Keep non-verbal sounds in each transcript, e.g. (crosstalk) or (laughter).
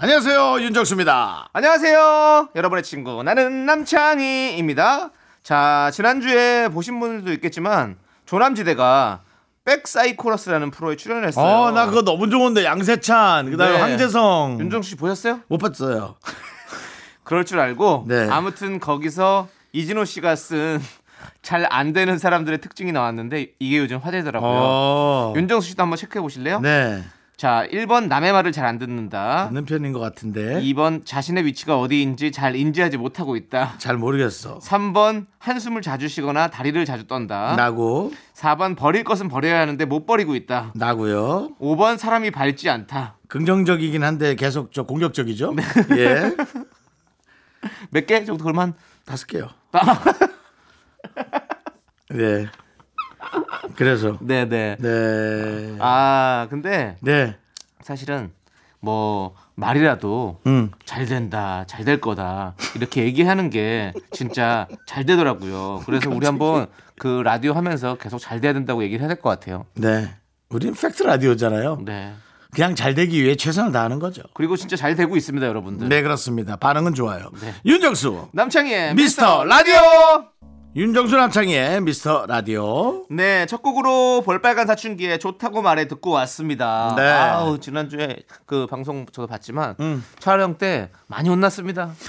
안녕하세요 윤정수입니다. 안녕하세요. 여러분의 친구 나는 남창희입니다. 자 지난주에 보신 분들도 있겠지만 조남지대가 백사이코러스라는 프로에 출연했어요. 어, 나 그거 너무 좋은데 양세찬 그다음에 네. 황재성 윤정수 씨 보셨어요? 못 봤어요. (laughs) 그럴 줄 알고 네. 아무튼 거기서 이진호 씨가 쓴 잘 안 되는 사람들의 특징이 나왔는데 이게 요즘 화제더라고요. 어. 윤정수 씨도 한번 체크해 보실래요? 네. 자, 1번 남의 말을 잘 안 듣는다. 듣는 편인 것 같은데 2번 자신의 위치가 어디인지 잘 인지하지 못하고 있다. 잘 모르겠어. 3번 한숨을 자주 쉬거나 다리를 자주 떤다. 나고 4번 버릴 것은 버려야 하는데 못 버리고 있다. 나고요. 5번 사람이 밝지 않다. 긍정적이긴 한데 계속 저 공격적이죠. 네. 예. (laughs) 몇 개 정도 그러면 다섯 개요. 네. 그래서 네, 네. 네. 아, 근데 네. 사실은 뭐 말이라도 음. 잘 된다, 잘 될 거다 이렇게 얘기하는 게 진짜 잘 되더라고요. 그래서 우리 한번 그 라디오 하면서 계속 잘 돼야 된다고 얘기를 해야 될 것 같아요. 네. 우린 팩트 라디오잖아요. 네. 그냥 잘 되기 위해 최선을 다하는 거죠. 그리고 진짜 잘 되고 있습니다, 여러분들. 네, 그렇습니다. 반응은 좋아요. 네. 윤정수. 남창희의 미스터 라디오. 윤정수 남창희의 미스터 라디오. 네, 첫 곡으로 볼빨간 사춘기에 좋다고 말해 듣고 왔습니다. 네. 아우, 지난주에 그 방송 저도 봤지만 음. 촬영 때 많이 혼났습니다. (laughs)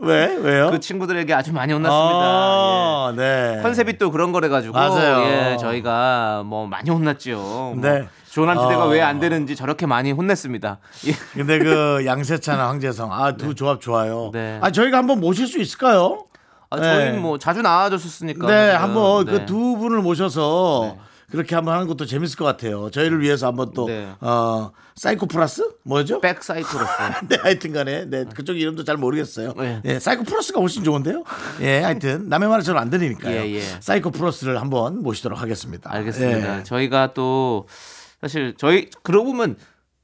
왜? 왜요? 그 친구들에게 아주 많이 혼났습니다. 아, 네. 예. 컨셉이 또 그런 거래 가지고 맞아요. 예, 저희가 뭐 많이 혼났죠. 네. 뭐 조남지대가 어. 왜안 되는지 저렇게 많이 혼냈습니다. 예. 근데 그 양세찬과 황재성 아 두 조합 좋아요. 네. 아 저희가 한번 모실 수 있을까요? 아, 저희는 네. 뭐 자주 나와줬었으니까. 네, 사실은. 한번 네. 그두 분을 모셔서 그렇게 한번 하는 것도 재밌을 것 같아요. 저희를 위해서 한번 또 네. 어, 사이코 플러스 뭐죠? 백 사이트로서. (laughs) 네, 하여튼 간에 네, 그쪽 이름도 잘 모르겠어요. 네. 예, 사이코 플러스가 훨씬 좋은데요. 예, 하여튼 남의 말을 저는 안 들으니까요. 예, 예. 사이코 플러스를 한번 모시도록 하겠습니다. 알겠습니다. 예. 저희가 또 사실 저희 그러고 보면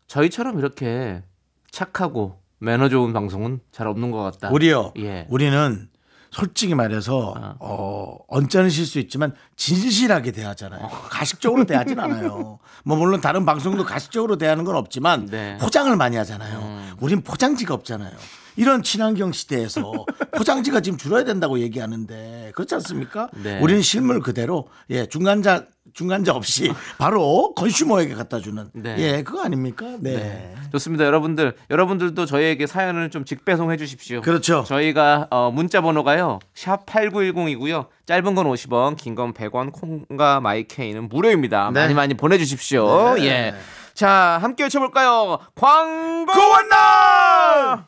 저희처럼 이렇게 착하고 매너 좋은 방송은 잘 없는 것 같다. 우리요. 예. 우리는 솔직히 말해서 어, 언짢으실 수 있지만 진실하게 대하잖아요. 가식적으로 대하진 않아요. 뭐 물론 다른 방송도 가식적으로 대하는 건 없지만 네. 포장을 많이 하잖아요. 우린 포장지가 없잖아요. 이런 친환경 시대에서 (laughs) 포장지가 지금 줄어야 된다고 얘기하는데 그렇지 않습니까? 네. 우리는 실물 그대로 예 중간자 중간자 없이 (laughs) 바로 컨슈머에게 갖다 주는 네. 예 그거 아닙니까? 네. 네. 좋습니다. 여러분들, 여러분들도 저희에게 사연을 좀 직배송해 주십시오. 그렇죠. 저희가 어, 문자 번호가요. 샵 8910이고요. 짧은 건 50원, 긴 건 100원, 콩과 마이케이는 무료입니다. 네. 많이 많이 보내 주십시오. 네. 예. 자, 함께 외쳐 볼까요? 광고 고원나!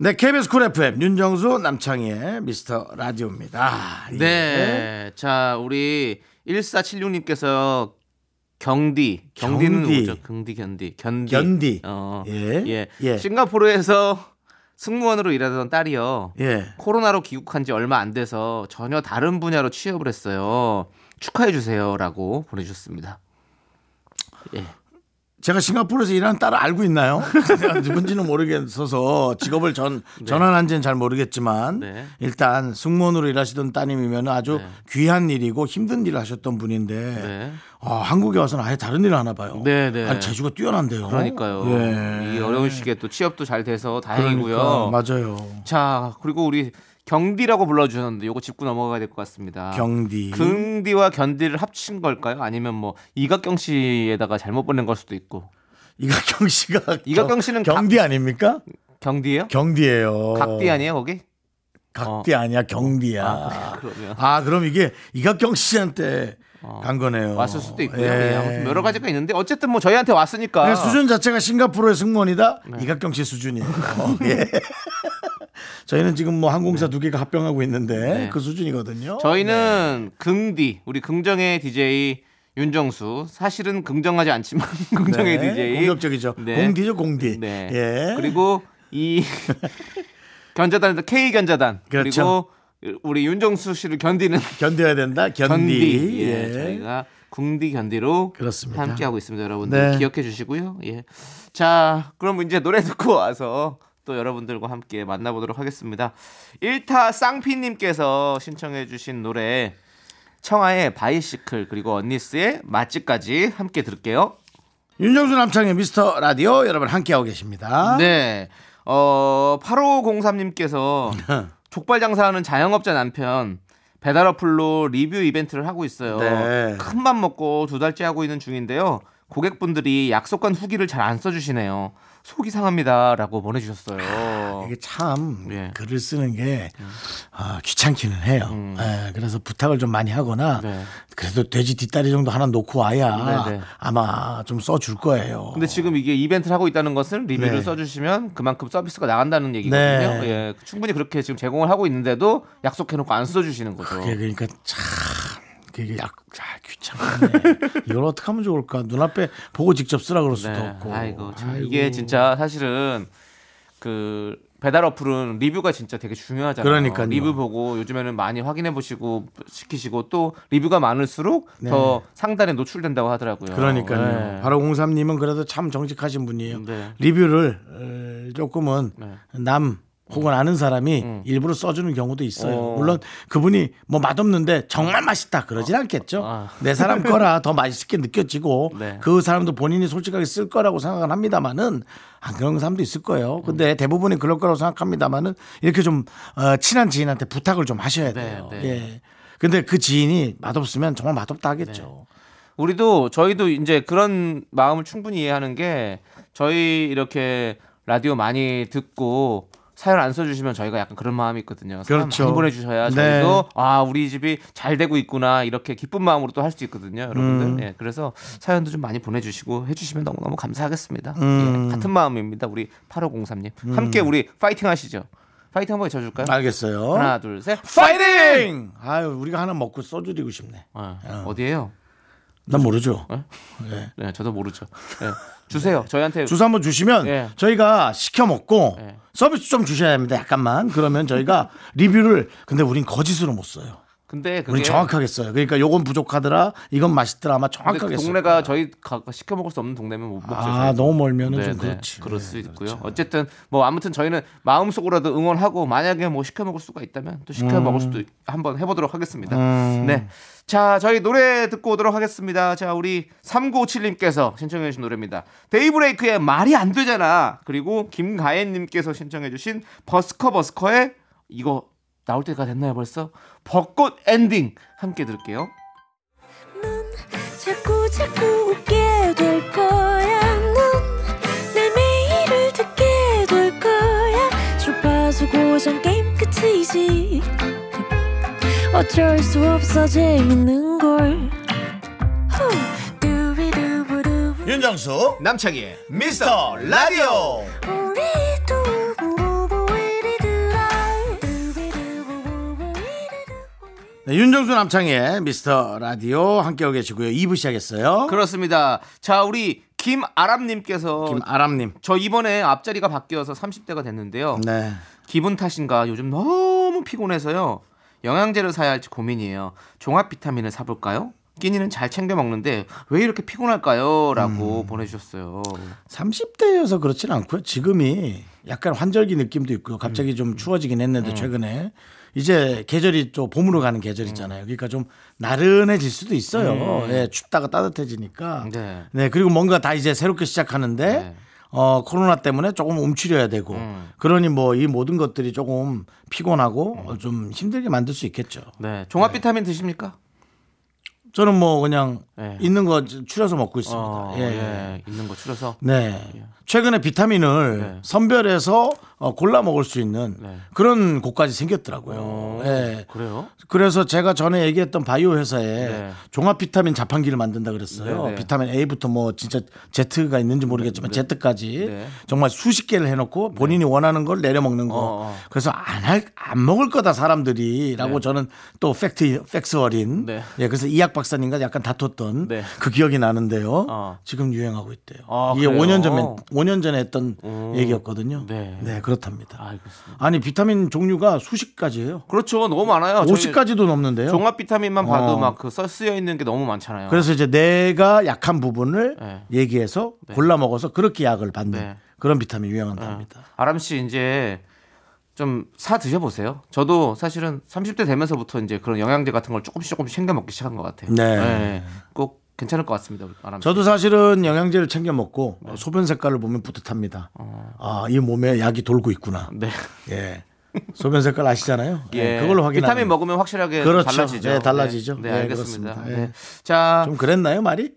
네, KBS 쿨 FM 윤정수 남창희의 미스터 라디오입니다. 예. 네. 자, 우리 1476님께서 경디, 경디는 경디. 뭐죠? 경디, 견디, 견디. 견디. 어. 예. 예. 예. 싱가포르에서 승무원으로 일하던 딸이요. 예. 코로나로 귀국한 지 얼마 안 돼서 전혀 다른 분야로 취업을 했어요. 축하해 주세요라고 보내주셨습니다. 예. 제가 싱가포르에서 일하는 딸을 알고 있나요? 누군지는 모르겠어서 직업을 전 전환한지는 잘 모르겠지만 네. 일단 승무원으로 일하시던 따님이면 아주 네. 귀한 일이고 힘든 일을 하셨던 분인데 네. 아, 한국에 와서는 아예 다른 일을 하나 봐요. 네, 네. 아니, 재주가 뛰어난데요. 그러니까요. 예. 이 어려운 시기에 또 취업도 잘 돼서 다행이고요. 그러니까, 맞아요. 자, 그리고 우리 경디라고 불러주셨는데 요거 짚고 넘어가야 될 것 같습니다. 경디. 긍디와 견디를 합친 걸까요? 아니면 뭐 이각경 씨에다가 잘못 보낸 걸 수도 있고 이각경 씨가 (laughs) 이각경 씨는 경디 아닙니까? 경디예요? 경디예요. 각디 아니에요 거기? 각디 아니야 경디야. 아, 그러면 아 그럼 이게 이각경 씨한테 간 거네요. 왔을 수도 있고요. 예. 예, 아무튼 여러 가지가 있는데 어쨌든 뭐 저희한테 왔으니까 그러니까 수준 자체가 싱가포르의 승무원이다. 네. 이각경 씨 수준이에요. (laughs) 예. 저희는 지금 뭐 항공사 두 개가 합병하고 있는데 네. 그 수준이거든요. 저희는 긍디 우리 긍정의 DJ 윤정수 사실은 긍정하지 않지만 (laughs) 긍정의 네, DJ 공격적이죠. 네. 공디죠, 공디. 네. 예. 그리고 이 (laughs) 견자단 K 견자단 그렇죠. 그리고 우리 윤정수 씨를 견디는 (laughs) 견뎌야 된다. 견디. 견디 예, 예. 저희가 궁디 견디로 그렇습니다. 함께 하고 있습니다 여러분들 네. 기억해 주시고요 예 자 그럼 이제 노래 듣고 와서 또 여러분들과 함께 만나보도록 하겠습니다 1타 쌍피님께서 신청해 주신 노래 청하의 바이시클 그리고 언니스의 맛집까지 함께 들을게요 윤정수 남창의 미스터 라디오 여러분 함께하고 계십니다. 네. 어, 8503님께서 (laughs) 족발 장사하는 자영업자 남편 배달 어플로 리뷰 이벤트를 하고 있어요. 네. 큰맘 먹고 두 달째 하고 있는 중인데요. 고객분들이 약속한 후기를 잘 안 써주시네요. 속이 상합니다라고 보내주셨어요. 이게 참 예. 글을 쓰는 게 아, 귀찮기는 해요. 예, 그래서 부탁을 좀 많이 하거나 음. 네. 그래도 돼지 뒷다리 정도 하나 놓고 와야 네, 네. 아마 좀 써줄 거예요. 근데 지금 이게 이벤트를 하고 있다는 것은 리뷰를 네. 써주시면 그만큼 서비스가 나간다는 얘기거든요. 네. 예, 충분히 그렇게 지금 제공을 하고 있는데도 약속해놓고 안 써주시는 거죠. 그게 그러니까 참 그게 약 아, 귀찮네. (laughs) 이걸 어떻게 하면 좋을까? 눈앞에 보고 직접 쓰라 그럴 수도 네. 없고. 아이고, 참 아이고. 이게 진짜 사실은 그 배달 어플은 리뷰가 진짜 되게 중요하잖아요. 그러니까요. 리뷰 보고 요즘에는 많이 확인해 보시고 시키시고 또 리뷰가 많을수록 네. 더 상단에 노출된다고 하더라고요. 그러니까요. 네. 바로 공삼님은 그래도 참 정직하신 분이에요. 네. 리뷰를 어, 조금은 네. 남 혹은 아는 사람이 일부러 써주는 경우도 있어요. 어. 물론 그분이 뭐 맛없는데 정말 맛있다 그러진 않겠죠. 아. 내 사람 (laughs) 거라 더 맛있게 느껴지고 네. 그 사람도 본인이 솔직하게 쓸 거라고 생각을 합니다만은 안 그런 사람도 있을 거예요. 근데 대부분이 그럴 거라고 생각합니다만은 이렇게 좀 어, 친한 지인한테 부탁을 좀 하셔야 네, 돼요. 네. 예. 근데 그 지인이 맛없으면 정말 맛없다 하겠죠. 우리도 저희도 이제 그런 마음을 충분히 이해하는 게 저희 이렇게 라디오 많이 듣고 사연 안 써주시면 저희가 약간 그런 마음이 있거든요. 그렇죠. 많이 보내주셔야 네. 저희도 아 우리 집이 잘 되고 있구나 이렇게 기쁜 마음으로 또 할 수 있거든요, 여러분들. 음. 예, 그래서 사연도 좀 많이 보내주시고 해주시면 너무 너무 감사하겠습니다. 음. 예, 같은 마음입니다, 우리 8503님. 함께 우리 파이팅 하시죠. 파이팅 한번 해줘줄까요? 알겠어요. 하나, 둘, 셋. 파이팅! 아유, 우리가 하나 먹고 써드리고 싶네. 어, 어디에요? 난 모르죠. 네, 저도 모르죠. 예, 주세요. 저희한테 주소 한번 주시면 예. 저희가 시켜 먹고 예. 서비스 좀 주셔야 합니다. 약간만. 그러면 저희가 (laughs) 리뷰를 근데 우린 거짓으로 못 써요. 근데 그게 우린 정확하게 써요. 그러니까 요건 부족하더라. 이건 맛있더라. 아마 정확하게 그. 동네가 저희 가- 시켜 먹을 수 없는 동네면 못 먹죠. 아. 너무 멀면은 네, 좀 네. 그렇지. 그럴 수 네, 있고요. 그렇죠. 어쨌든 뭐 아무튼 저희는 마음속으로라도 응원하고 만약에 뭐 시켜 먹을 수가 있다면 또 시켜 먹을 수도 한번 해보도록 하겠습니다. 음. 네. 자, 저희 노래 듣고 오도록 하겠습니다. 자, 우리 3957님께서 신청해주신 노래입니다. 데이브레이크의 말이 안 되잖아. 그리고 김가연님께서 신청해주신 버스커 버스커의 이거 나올 때가 됐나요 벌써? 벚꽃 엔딩 함께 들을게요. 자꾸 자꾸 웃게 될 거야. 넌내 매일을 듣게 될 거야. 주파수 고정 게임 끝이지. 어쩔 수 없어 재밌는 걸. 후. 윤정수 남창희의 미스터 라디오. 네, 윤정수 남창의 미스터 라디오 함께하고 계시고요. 2부 시작했어요. 그렇습니다. 자, 우리 김아람님께서 김아람님. 저 이번에 앞자리가 바뀌어서 30대가 됐는데요. 네. 기분 탓인가 요즘 너무 피곤해서요. 영양제를 사야 할지 고민이에요. 종합 비타민을 사볼까요? 끼니는 잘 챙겨 먹는데 왜 이렇게 피곤할까요? 라고 보내주셨어요. 30대여서 그렇진 않고요. 지금이 약간 환절기 느낌도 있고요. 갑자기 좀 추워지긴 했는데 최근에 이제 계절이 또 봄으로 가는 계절이잖아요. 그러니까 좀 나른해질 수도 있어요. 예, 춥다가 따뜻해지니까. 네. 네, 그리고 뭔가 다 이제 새롭게 시작하는데 네. 어, 코로나 때문에 조금 움츠려야 되고 음. 그러니 뭐 이 모든 것들이 조금 피곤하고 어, 좀 힘들게 만들 수 있겠죠. 네. 종합 비타민 드십니까? 저는 뭐 그냥 네. 있는 거 추려서 먹고 있습니다. 어, 예. 예. 있는 거 줄여서. 네. 최근에 비타민을 네. 선별해서 어, 골라 먹을 수 있는 네. 그런 곳까지 생겼더라고요. 어, 예. 그래요? 그래서 제가 전에 얘기했던 바이오 회사에 네. 종합 비타민 자판기를 만든다 그랬어요. 네, 네. 비타민 A부터 뭐 진짜 Z가 있는지 모르겠지만 Z까지 네. 정말 수십 개를 해놓고 본인이 원하는 걸 내려 먹는 거. 어, 어. 그래서 안할안 먹을 거다 사람들이라고 네. 저는 또 팩트 팩스 어린. 네. 예, 그래서 이약 박사 님과 약간 다퉜던 네. 그 기억이 나는데요. 어. 지금 유행하고 있대요. 아, 이게 그래요? 5년 전에 5년 전에 했던 오. 얘기였거든요. 네. 그렇답니다. 알겠습니다. 아니 비타민 종류가 수십 가지예요. 그렇죠. 너무 많아요. 저희 50가지도 넘는데요. 종합 비타민만 봐도 어. 막그 쓰여 있는 게 너무 많잖아요. 그래서 이제 내가 약한 부분을 네. 얘기해서 골라 먹어서 그렇게 약을 받는 네. 그런 비타민 유행한답니다. 아람 씨 이제 좀 사 드셔보세요. 저도 사실은 30대 되면서부터 이제 그런 영양제 같은 걸 조금씩 조금씩 챙겨 먹기 시작한 것 같아요. 네. 꼭 괜찮을 것 같습니다. 저도 사실은 영양제를 챙겨 먹고 소변 색깔을 보면 뿌듯합니다. 아, 이 몸에 약이 돌고 있구나. 네. (laughs) 예. 소변 색깔 아시잖아요. 예. 네, 그걸로 확인하는. 비타민 먹으면 확실하게 그렇죠. 달라지죠. 네, 달라지죠. 네, 네, 알겠습니다. 그렇습니다. 예. 네. 자, 좀 그랬나요, 말이?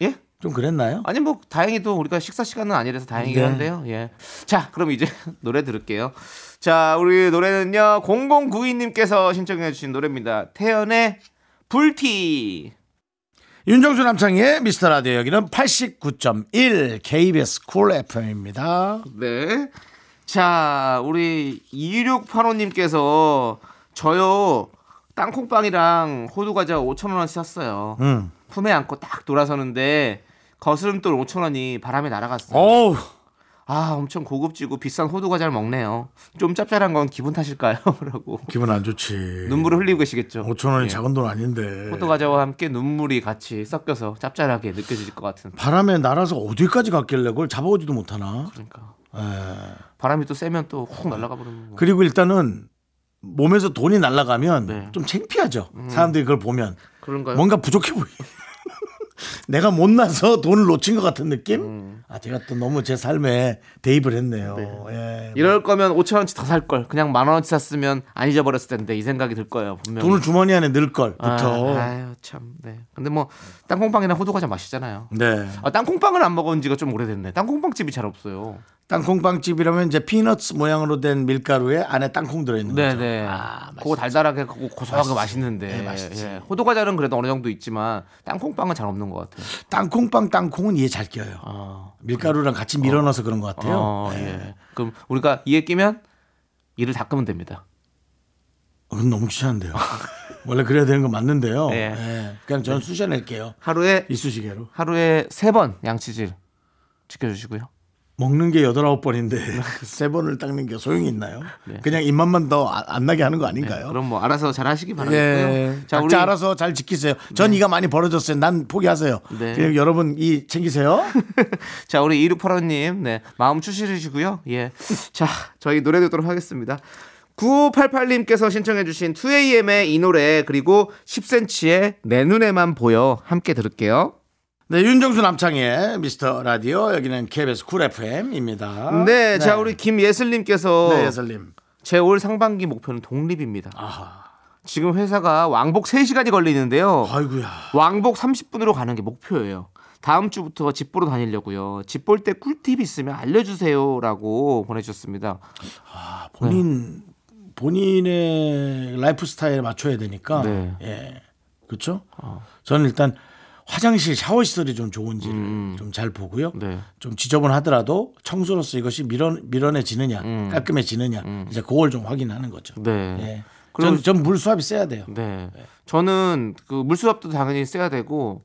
예? 좀 그랬나요? 아니 뭐 다행히도 우리가 식사 시간은 아니라서 다행이긴 네. 한데요. 예. 자, 그럼 이제 (laughs) 노래 들을게요. 자, 우리 노래는요. 0092님께서 신청해 주신 노래입니다. 태연의 불티. 윤정수 남창희의 미스터 라디오 여기는 89.1 KBS 쿨 FM입니다. 네. 자, 우리 2685님께서 저요 땅콩빵이랑 호두과자 5,000원어치 샀어요. 음. 품에 안고 딱 돌아서는데 거스름돌 5,000원이 바람에 날아갔어요. 어우, 아, 엄청 고급지고 비싼 호두과자를 먹네요. 좀 짭짤한 건 기분 탓일까요? (laughs) 라고 기분 안 좋지. 눈물을 흘리고 계시겠죠. 5천 원이 예. 작은 돈 아닌데. 호두 과자와 함께 눈물이 같이 섞여서 짭짤하게 느껴질 것 같은. 바람에 날아서 어디까지 갔길래 그걸 잡아오지도 못하나? 그러니까 에. 바람이 또 세면 또훅 날아가 버리는 거. 그리고 일단은 몸에서 돈이 날아가면 네. 음. 좀 창피하죠. 사람들이 그걸 보면 그런가요? 뭔가 부족해 보여. 내가 못나서 (laughs) 돈을 놓친 것 같은 느낌? 음. 아, 제가 또 너무 제 삶에 대입을 했네요. 예. 이럴 거면 5천 원치 더 살 걸. 그냥 만 원어치 샀으면 안 잊어버렸을 텐데 이 생각이 들 거예요. 분명히. 돈을 주머니 안에 넣을 걸부터. 아, 아유 참. 네. 근데 뭐 땅콩빵이나 호두 과자 맛있잖아요. 네. 아, 땅콩빵은 안 먹은 지가 좀 오래됐네. 땅콩빵 집이 잘 없어요. 땅콩빵집이라면 이제 피너츠 모양으로 된 밀가루에 안에 땅콩 들어있는 거죠. 네네. 아, 그거 달달하게 고- 고소하게 맛있는데. 네, 맛있지. 예. 호두과자는 그래도 어느 정도 있지만 땅콩빵은 잘 없는 것 같아요. 땅콩빵 땅콩은 이해 잘 껴요. 아, 밀가루랑 같이 밀어 넣어서 그런 것 같아요. 어, 네. 예. 그럼 우리가 이에 끼면 이를 닦으면 됩니다. 어, 그건 너무 귀찮은데요. (laughs) 원래 그래야 되는 거 맞는데요. 예. 예. 그냥 저는 쑤셔낼게요. 하루에 이쑤시개로. 하루에 세 번 양치질 지켜주시고요. 먹는 게 여덟 아홉 번인데 (laughs) 세 번을 닦는 게 소용이 있나요? 그냥 입맛만 더 안 나게 하는 거 네, 아닌가요? 그럼 뭐 알아서 잘 하시기 바라고요. 예. 자, 우리 알아서 잘 지키세요. 전 이가 많이 벌어졌어요. 난 포기하세요. 네. 그냥 여러분 이 챙기세요. (laughs) 자, 우리 2685님, 네, 마음 추스리시고요. 예. 자, 저희 노래 듣도록 하겠습니다. 9588님께서 신청해주신 2AM의 이 노래, 그리고 10cm의 내 눈에만 보여. 함께 들을게요. 네, 윤정수 남창희의 미스터 라디오 여기는 KBS 쿨 FM입니다. 네, 자, 우리 김예슬님께서 네, 예슬님. 제 올 상반기 목표는 독립입니다. 아하. 지금 회사가 왕복 3시간이 걸리는데요. 아이고야. 왕복 30분으로 가는 게 목표예요. 다음 주부터 집 보러 다니려고요. 집 볼 때 꿀팁 있으면 알려주세요라고 보내주셨습니다. 본인 본인의 라이프 스타일에 맞춰야 되니까. 네. 예. 그렇죠? 저는 일단 화장실 샤워 시설이 좀 좋은지를 음. 좀잘 보고요. 네. 좀 지저분하더라도 청소로서 이것이 밀어 밀어내지느냐, 음. 깔끔해지느냐, 이제 그걸 좀 확인하는 거죠. 네. 예. 그리고- 전, 전 물 수압이 세야 돼요. 네. 저는 그 물 수압도 당연히 세야 되고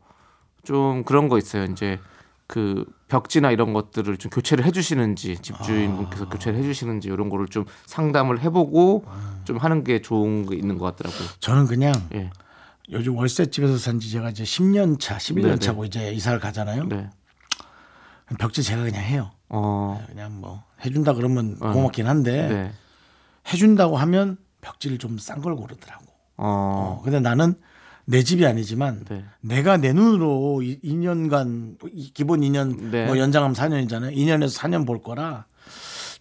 좀 그런 거 있어요. 이제 그 벽지나 이런 것들을 좀 교체를 해주시는지 집주인분께서 교체를 해주시는지 이런 거를 좀 상담을 해보고 좀 하는 게 좋은 게 있는 것 같더라고요. 저는 그냥 예. 요즘 월세집에서 산 지 제가 이제 10년 차, 11년 네네. 차고 이제 이사를 가잖아요. 네. 벽지 제가 그냥 해요. 어. 그냥 뭐 해준다 그러면 고맙긴 한데 네. 해준다고 하면 벽지를 좀 싼 걸 고르더라고. 어. 어, 근데 나는 내 집이 아니지만 네. 내가 내 눈으로 2년간 기본 2년 네. 뭐 연장하면 4년이잖아요. 2년에서 4년 볼 거라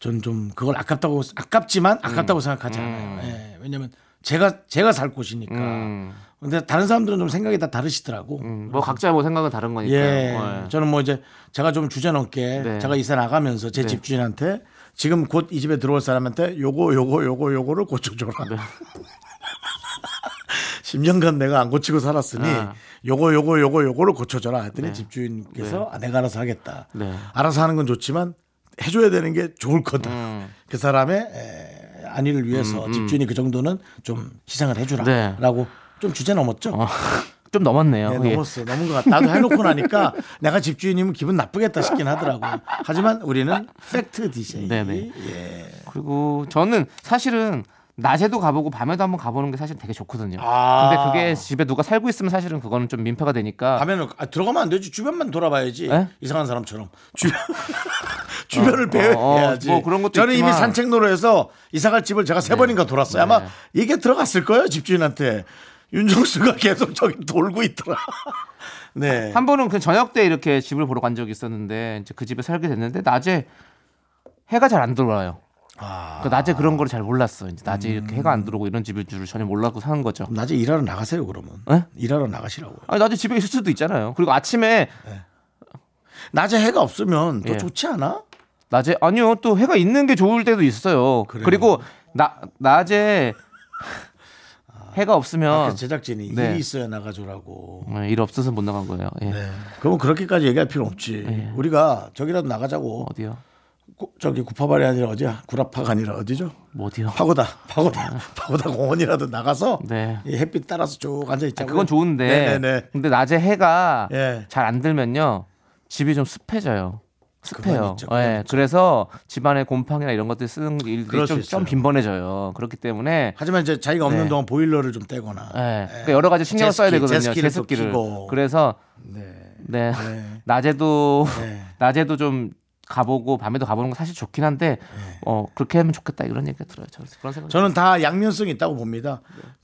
전좀 그걸 아깝다고 아깝지만 아깝다고 생각하지 않아요. 예, 왜냐면 제가 제가 살 곳이니까. 음. 근데 다른 사람들은 좀 생각이 다 다르시더라고. 음, 뭐 각자 뭐 생각은 다른 거니까요. 예. 어, 예. 저는 뭐 이제 제가 좀 주제넘게 네. 제가 이사 나가면서 제 네. 집주인한테 지금 곧 이 집에 들어올 사람한테 요거 요거 요거 요거를 고쳐줘라. 네. (laughs) 10년간 내가 안 고치고 살았으니 아. 요거 요거 요거 요거를 고쳐줘라 했더니 네. 집주인께서 아, 내가 알아서 하겠다. 네. 알아서 하는 건 좋지만 해줘야 되는 게 좋을 거다. 음. 그 사람의 에, 안위를 위해서 집주인이 그 정도는 좀 희생을 네. 해주라라고 좀 주제 넘었죠. 어. (laughs) 좀 넘었네요. 네, 예. 넘었어. 넘은 것 같다. 나도 해놓고 나니까 (laughs) 내가 집주인이면 기분 나쁘겠다 싶긴 하더라고. 하지만 우리는 팩트 DJ. 네네. 예. 그리고 저는 사실은 낮에도 가보고 밤에도 한번 가보는 게 사실 되게 좋거든요. 아. 근데 그게 집에 누가 살고 있으면 사실은 그거는 좀 민폐가 되니까. 가면은 아, 들어가면 안 되지. 주변만 돌아봐야지. 에? 이상한 사람처럼. 주변 (laughs) 주변을 배워야지. 어, 뭐 그런 것도 저는 이미 있지만. 산책로로 해서 이사갈 집을 제가 세 번인가 돌았어요. 아마 네. 이게 들어갔을 거예요 집주인한테. 윤정수가 계속 저기 돌고 있더라. (laughs) 네. 한 번은 그 저녁 때 이렇게 집을 보러 간 적이 있었는데 이제 그 집에 살게 됐는데 낮에 해가 잘 안 들어와요. 아. 그 낮에 그런 거를 잘 몰랐어. 이제 낮에 음. 이렇게 해가 안 들어오고 이런 집일 줄을 전혀 몰랐고 사는 거죠. 낮에 일하러 나가세요 그러면. 에? 일하러 나가시라고요. 아니 낮에 집에 있을 수도 있잖아요. 그리고 아침에 낮에 해가 없으면 더 예. 좋지 않아? 낮에 아니요 또 해가 있는 게 좋을 때도 있어요. 그래요? 그리고 나 낮에 해가 그 없으면 제작진이 네. 일이 있어야 나가줘라고. 네, 일 없어서 못 나간 거예요. 예. 네. 그러면 그렇게까지 얘기할 필요 없지. 네. 우리가 저기라도 나가자고. 어디요? 구- 저기 구파발이 아니라 어디야? 구라파가 아니라 어디죠? 뭐 어디요? 파고다, 파고다, 파고다 공원이라도 나가서 네. 이 햇빛 따라서 쭉 앉아 아, 있자고. 그건 좋은데. 네네네. 근데 낮에 해가 예. 잘 안 들면요 집이 좀 습해져요. 습해요. 있죠, 예, 있죠. 그래서 집안에 곰팡이나 이런 것들 쓰는 일들이 좀. 좀 빈번해져요. 그렇기 때문에 하지만 이제 자기가 없는 네. 동안 보일러를 좀 떼거나. 예, 그러니까 여러 가지 신경 을 써야 되거든요. 제습기를 또 제습기를. 그래서 네. 네, 네. (laughs) 낮에도 네. 낮에도 좀 가보고 밤에도 가보는 거 사실 좋긴 한데 어 그렇게 하면 좋겠다 이런 얘기가 들어요. 저는 그런 생각. 저는 다 양면성이 있다고 봅니다.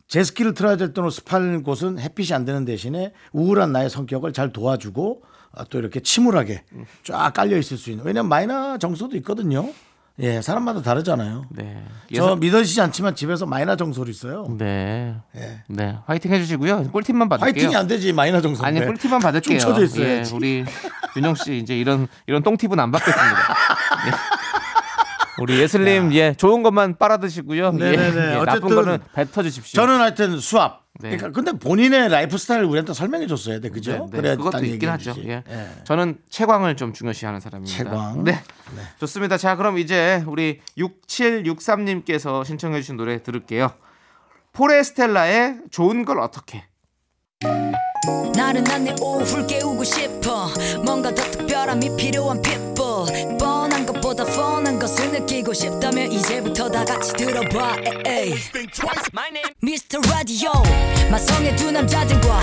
제스키를 틀어야 될 때는 습한 곳은 햇빛이 안 되는 대신에 우울한 나의 성격을 잘 도와주고 아, 또 이렇게 침울하게 쫙 깔려 있을 수 있는. 왜냐면 마이너 정서도 있거든요. 예, 사람마다 다르잖아요. 네. 저 예상- 믿어지지 않지만 집에서 마이너 정서를 있어요. 네. 예. 네. 화이팅 해주시고요. 꿀팁만 받을게요. 화이팅이 안 되지 마이너 정서. 아니 꿀팁만 받을게요. 쭉 쳐져 있어야지. 예, 우리 윤영 씨 이제 이런 이런 똥팁은 안 받겠습니다. 예. (laughs) 우리 예슬님 예 좋은 것만 빨아 드시고요. 네네네. 예, 예, 나쁜 어쨌든 거는 뱉어 주십시오. 저는 하여튼 수압. 네. 그러니까 근데 본인의 라이프 스타일을 우리한테 설명해 줬어야 돼, 그죠? 네, 네. 그래야 그것도 딴 있긴 얘기해 하죠. 주지. 예. 예. 저는 채광을 좀 중요시하는 사람입니다. 채광. 네. 좋습니다. 자, 그럼 이제 우리 6763님께서 신청해 주신 노래 들을게요. 포레스텔라의 좋은 걸 어떡해. 나른한 내 오후를 깨우고 싶어 뭔가 더 특별함이 필요한 people 것보다 뻔한 것을 느끼고 싶다면 이제부터 다 같이 들어봐. 에이. Mr. Radio 마성의 두 남자들과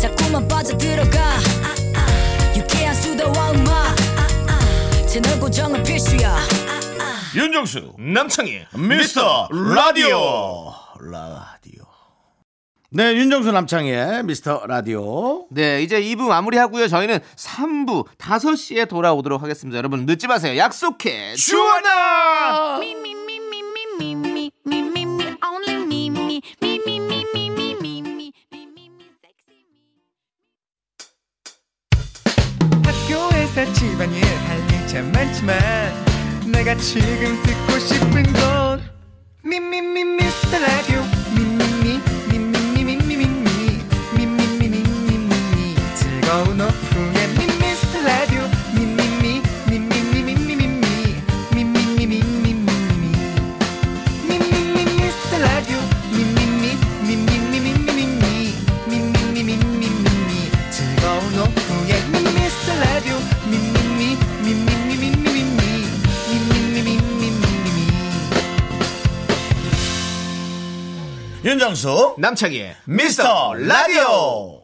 자꾸만 빠져들어가. 유쾌한 수다와 음악. 채널 고정은 필수야. 윤정수 남창희 미스터 라디오. 라디오 네, 윤정수 남창희의 미스터 라디오. 네, 이제 2부 마무리하고요. 저희는 3부 5시에 돌아오도록 하겠습니다. 여러분 늦지 마세요. 약속해. 주원아! 학교에서 집안일 할일참 많지만 내가 지금 듣고 싶은 건 미미미 미스터 라디오 즐거운 오후에 미스터 라디오 미미미 미미미 미미미 미 미미 미미미 미미 미 미스터 라디오 미미미 미미미 미미미 미미미 미미미 즐거운 오후에 미스터 라디오 미미미 미미미 미미미 미미미 미미미 윤정수 남창희의 미스터 라디오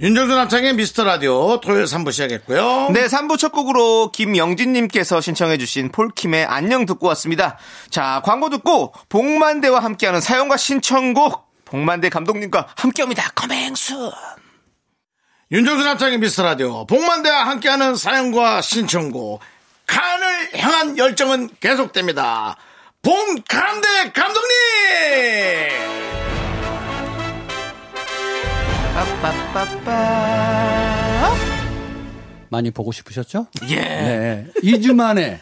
윤정수 남창희의 미스터 라디오 토요일 3부 시작했고요 네, 3부 첫 곡으로 김영진님께서 신청해주신 폴킴의 안녕 듣고 왔습니다. 자, 광고 듣고 봉만대와 함께하는 사연과 신청곡 봉만대 감독님과 함께합니다. Coming soon. 윤정수 남창희 미스터 라디오 복만대와 함께하는 사연과 신청곡 칸을 향한 열정은 계속됩니다 봉칸대 감독님 빠빠빠빠. 많이 보고 싶으셨죠? 예. 네. 2주 만에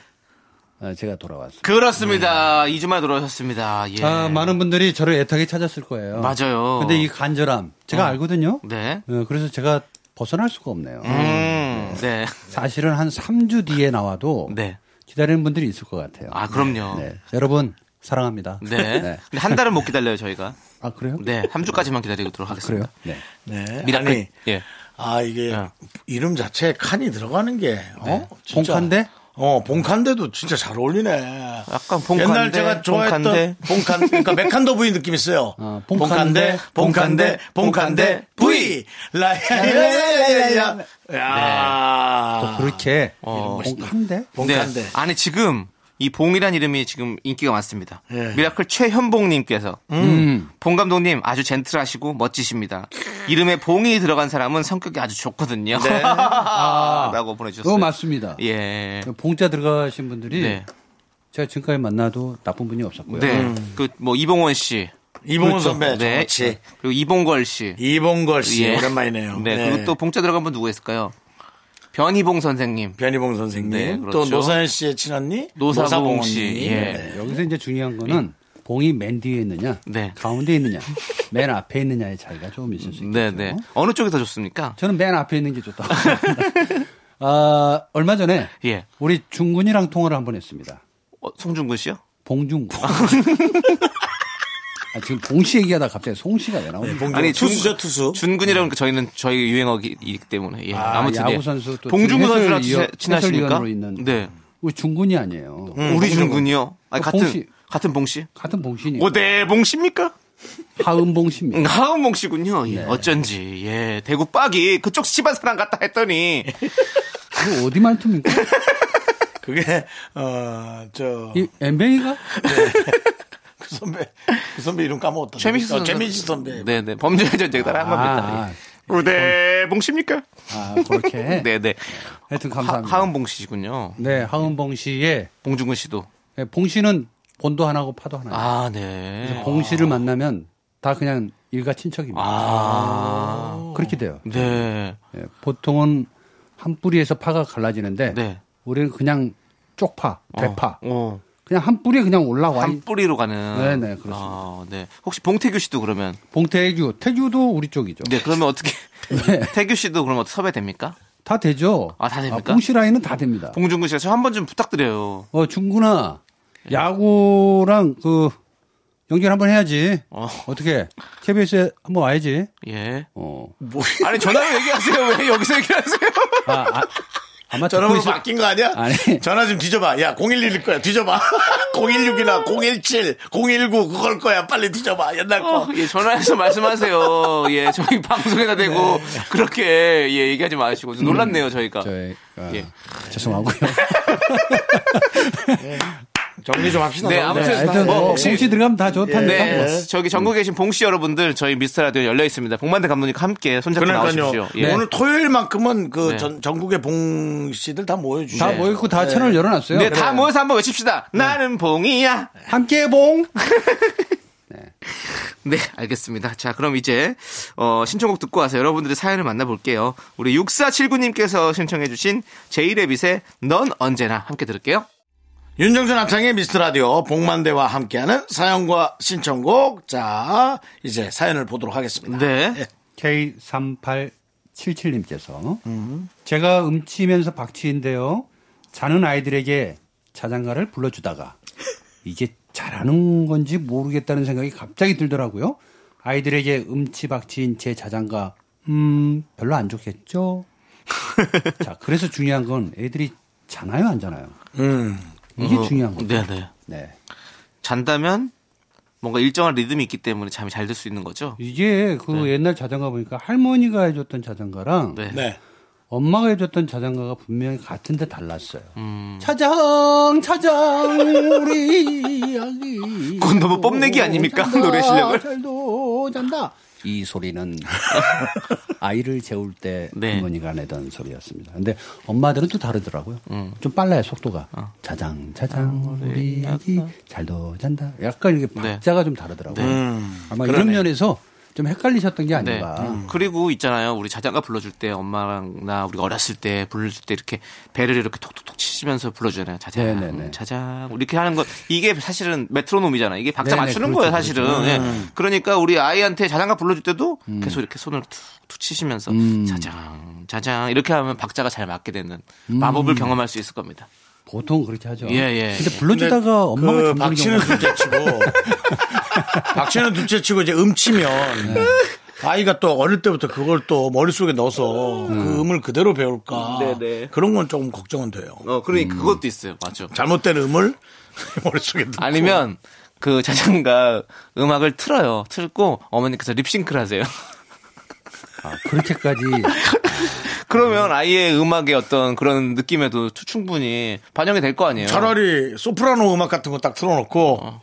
어, 제가 돌아왔어요. 그렇습니다. 2주 만에 돌아오셨습니다. 예. 아, 많은 분들이 저를 애타게 찾았을 거예요. 맞아요. 근데 이 간절함 제가 어. 알거든요. 네. 어, 그래서 제가 벗어날 수가 없네요. 음, 네. 사실은 한 3주 뒤에 나와도 네. 기다리는 분들이 있을 것 같아요. 아, 그럼요. 네. 여러분 사랑합니다. (laughs) 네. 근데 한 달은 못 기다려요, 저희가. (laughs) 아 그래요? 네, 한 주까지만 기다리도록 그래요? 하겠습니다. 네. 네. 미라클. 아니, 예. 아 이게 야. 이름 자체에 칸이 들어가는 게 어? 진짜. 봉칸데? 어, 봉칸데도 진짜 잘 어울리네. 약간 봉칸데, 옛날 제가 좋아했던 봉칸데. 봉칸, 그러니까 메칸더 부인 느낌 있어요. 어, 봉칸데, 봉칸데, 봉칸데, 봉칸데, 부이, 라야야야야야. 야, 또 그렇게 어. 봉칸더? 봉칸더. 네. 아니 지금 이 봉이란 이름이 지금 인기가 많습니다. 예. 미라클 최현봉님께서 음. 봉 감독님 아주 젠틀하시고 멋지십니다. 이름에 봉이 들어간 사람은 성격이 아주 좋거든요. (laughs) 라고 보내주셨어요. 그거 맞습니다. 예. 봉자 들어가신 분들이 네. 제가 지금까지 만나도 나쁜 분이 없었고요. 네. 그뭐 이봉원 씨. 이봉원 그렇죠. 선배, 네. 좋지. 그리고 이봉걸 씨. 이봉걸 씨, 예. 오랜만이네요. 네. 그리고 또 봉자 들어간 분 누구 있을까요? 변희봉 선생님. 변희봉 선생님, 네, 그렇죠. 또 노사연 씨의 친언니 노사봉 씨. 예. 네. 여기서 이제 중요한 거는 봉이 맨 뒤에 있느냐, 네. 가운데 있느냐, (laughs) 맨 앞에 있느냐의 차이가 조금 있을 수 있겠죠. 네, 네. 어느 쪽이 더 좋습니까? 저는 맨 앞에 있는 게 좋다. (laughs) 아, 얼마 전에 예. 우리 중군이랑 통화를 한 번 했습니다. 어, 송중근 씨요? 봉중군. (laughs) 아, 지금 봉씨 얘기하다 갑자기 송씨가 왜 나오는 거예요? 아니, 투수죠, 준- 투수. 준근이라고 저희는 저희 유행어이기 때문에. 예. 아, 아, 무튼 야구 예. 선수 또 봉중근 지금 선수랑 있는 네. 우리 중군이 아니에요. 우리 준근이요? 아니, 어, 같은 봉씨. 같은 봉 씨? 같은 봉씨니까. 오대 봉 씨입니까? 하은봉 씨입니다. 음, 하은봉 씨군요. 예. 네. 어쩐지 예 대구 빡이 그쪽 집안 사람 같다 했더니 그거 어디 말투입니까? (laughs) 그게 어저 이 엠뱅이가? 그 선배 그 선배 이름 까먹었다. 최민수 어, 선수. 최민수 선배. 네네 범죄의 전쟁 따라 한 겁니다. 예. 우대 봉 씨입니까? 아, 그렇게. (laughs) 네네. 하여튼 하, 감사합니다. 하은봉 씨군요. 네, 하은봉 씨의 봉중근 씨도. 네, 봉 씨는 본도 하나고 파도 하나. 아 네. 봉 씨를 만나면 다 그냥 일가 친척입니다. 아 그렇게 돼요. 네. 예, 보통은 한 뿌리에서 파가 갈라지는데 네. 우리는 그냥 쪽파, 대파, 어. 그냥 한 뿌리에 그냥 올라와. 한 있- 뿌리로 가는. 네네, 그렇습니다. 아, 네. 혹시 봉태규 씨도 그러면 봉태규, 태규도 우리 쪽이죠. 네 그러면 어떻게 (laughs) 태규 씨도 그러면 어떻게 섭외됩니까? 다 되죠. 아, 다 됩니까? 봉씨 라인은 다 됩니다. 봉중근 씨가 저한 번 좀 부탁드려요. 어, 중구나 야구랑 그 연결 한번 해야지. 어. 어. 떻게 KBS에 한번 와야지. 예. 어. 아니 전화로 얘기하세요. 왜 여기서 얘기하세요? 아, 아, 아마 전화번호 있을 바뀐 거 아니야? 아니. (laughs) 전화 좀 뒤져봐. 야, 011일 거야. 뒤져봐. 016이나 017, 019 그걸 거야. 빨리 뒤져봐. 옛날 거. 어, 예, 전화해서 말씀하세요. (laughs) 예, 저희 방송에다 대고 그렇게 예, 얘기하지 마시고 좀 놀랐네요, 저희가. 저희 아, 예. 죄송하고요. (laughs) 정리 좀 합시다. 네, 너. 아무튼 하여튼 뭐뭐 혹시- 봉씨 들어가면 다 좋다니까. 네, 뭐. 저기 전국에 계신 봉 씨 여러분들 저희 미스터 라디오 열려 있습니다. 봉만대 감독님과 함께 손잡고 그러니까요. 나오십시오. 예. 오늘 토요일만큼은 그 네. 전, 전국의 봉 씨들 다 모여주세요. 다 모이고 다 채널 열어놨어요. 네, 다 모여서 한번 외칩시다. 나는 봉이야. 함께 봉. (laughs) 네, 알겠습니다. 자, 그럼 이제 어, 신청곡 듣고 와서 여러분들의 사연을 만나볼게요. 우리 6479님께서 신청해주신 제이레빗의 넌 언제나 함께 들을게요. 윤정수 남창의 미스터 라디오 복만대와 함께하는 사연과 신청곡. 자, 이제 사연을 보도록 하겠습니다. 네. 예. K3877님께서 제가 음치면서 박치인데요. 자는 아이들에게 자장가를 불러주다가 이게 잘하는 건지 모르겠다는 생각이 갑자기 들더라고요. 아이들에게 음치박치인 제 자장가 음 별로 안 좋겠죠. (laughs) 자 그래서 중요한 건 애들이 자나요 안 자나요? 음. 이게 어, 중요한 거죠. 네, 네. 네. 잔다면 뭔가 일정한 리듬이 있기 때문에 잠이 잘 들 수 있는 거죠. 이게 그 옛날 자장가 보니까 할머니가 해줬던 자장가랑 네. 네. 엄마가 해줬던 자장가가 분명히 같은데 달랐어요. 음. 차장, 차장, 우리 (laughs) 아기. 그건 너무 뽐내기 아닙니까? 노래 실력을? 잘도 잔다. 이 소리는 (laughs) 아이를 재울 때 네. 할머니가 내던 소리였습니다. 근데 엄마들은 또 다르더라고요. 음. 좀 빨라요, 속도가. 어. 자장, 자장, 우리 아기 잘도 잔다. 약간 이게 네. 박자가 좀 다르더라고요. 음. 아마 이런 면에서 좀 헷갈리셨던 게 네. 아닌가. 그리고 있잖아요. 우리 자장가 불러줄 때 엄마랑 나 우리가 어렸을 때 불러줄 때 이렇게 배를 이렇게 톡톡톡 치시면서 불러주잖아요. 자장, 네네네. 자장. 이렇게 하는 거 이게 사실은 메트로놈이잖아 요. 이게 박자 네네, 맞추는 그렇죠, 거예요, 사실은. 그렇죠. 예. 그러니까 우리 아이한테 자장가 불러줄 때도 계속 이렇게 손을 툭툭 치시면서 음. 자장, 자장 이렇게 하면 박자가 잘 맞게 되는 마법을 경험할 수 있을 겁니다. 보통 그렇게 하죠. 예, 예. 근데 불러주다가 엄마가 그 박치는 둘째 치고 박치는 둘째 치고 이제 음치면 네. 아이가 또 어릴 때부터 그걸 또 머릿속에 넣어서 그 음을 그대로 배울까 네, 네. 그런 건 조금 걱정은 돼요. 어, 그러니 그것도 있어요. 맞죠. 잘못된 음을 (laughs) 머릿속에 넣고 아니면 그 자장가 음악을 틀어요. 틀고 어머니께서 립싱크를 하세요. 아, 그렇게까지 (laughs) 그러면 아이의 음악의 어떤 그런 느낌에도 추- 충분히 반영이 될 거 아니에요. 차라리 소프라노 음악 같은 거 딱 틀어놓고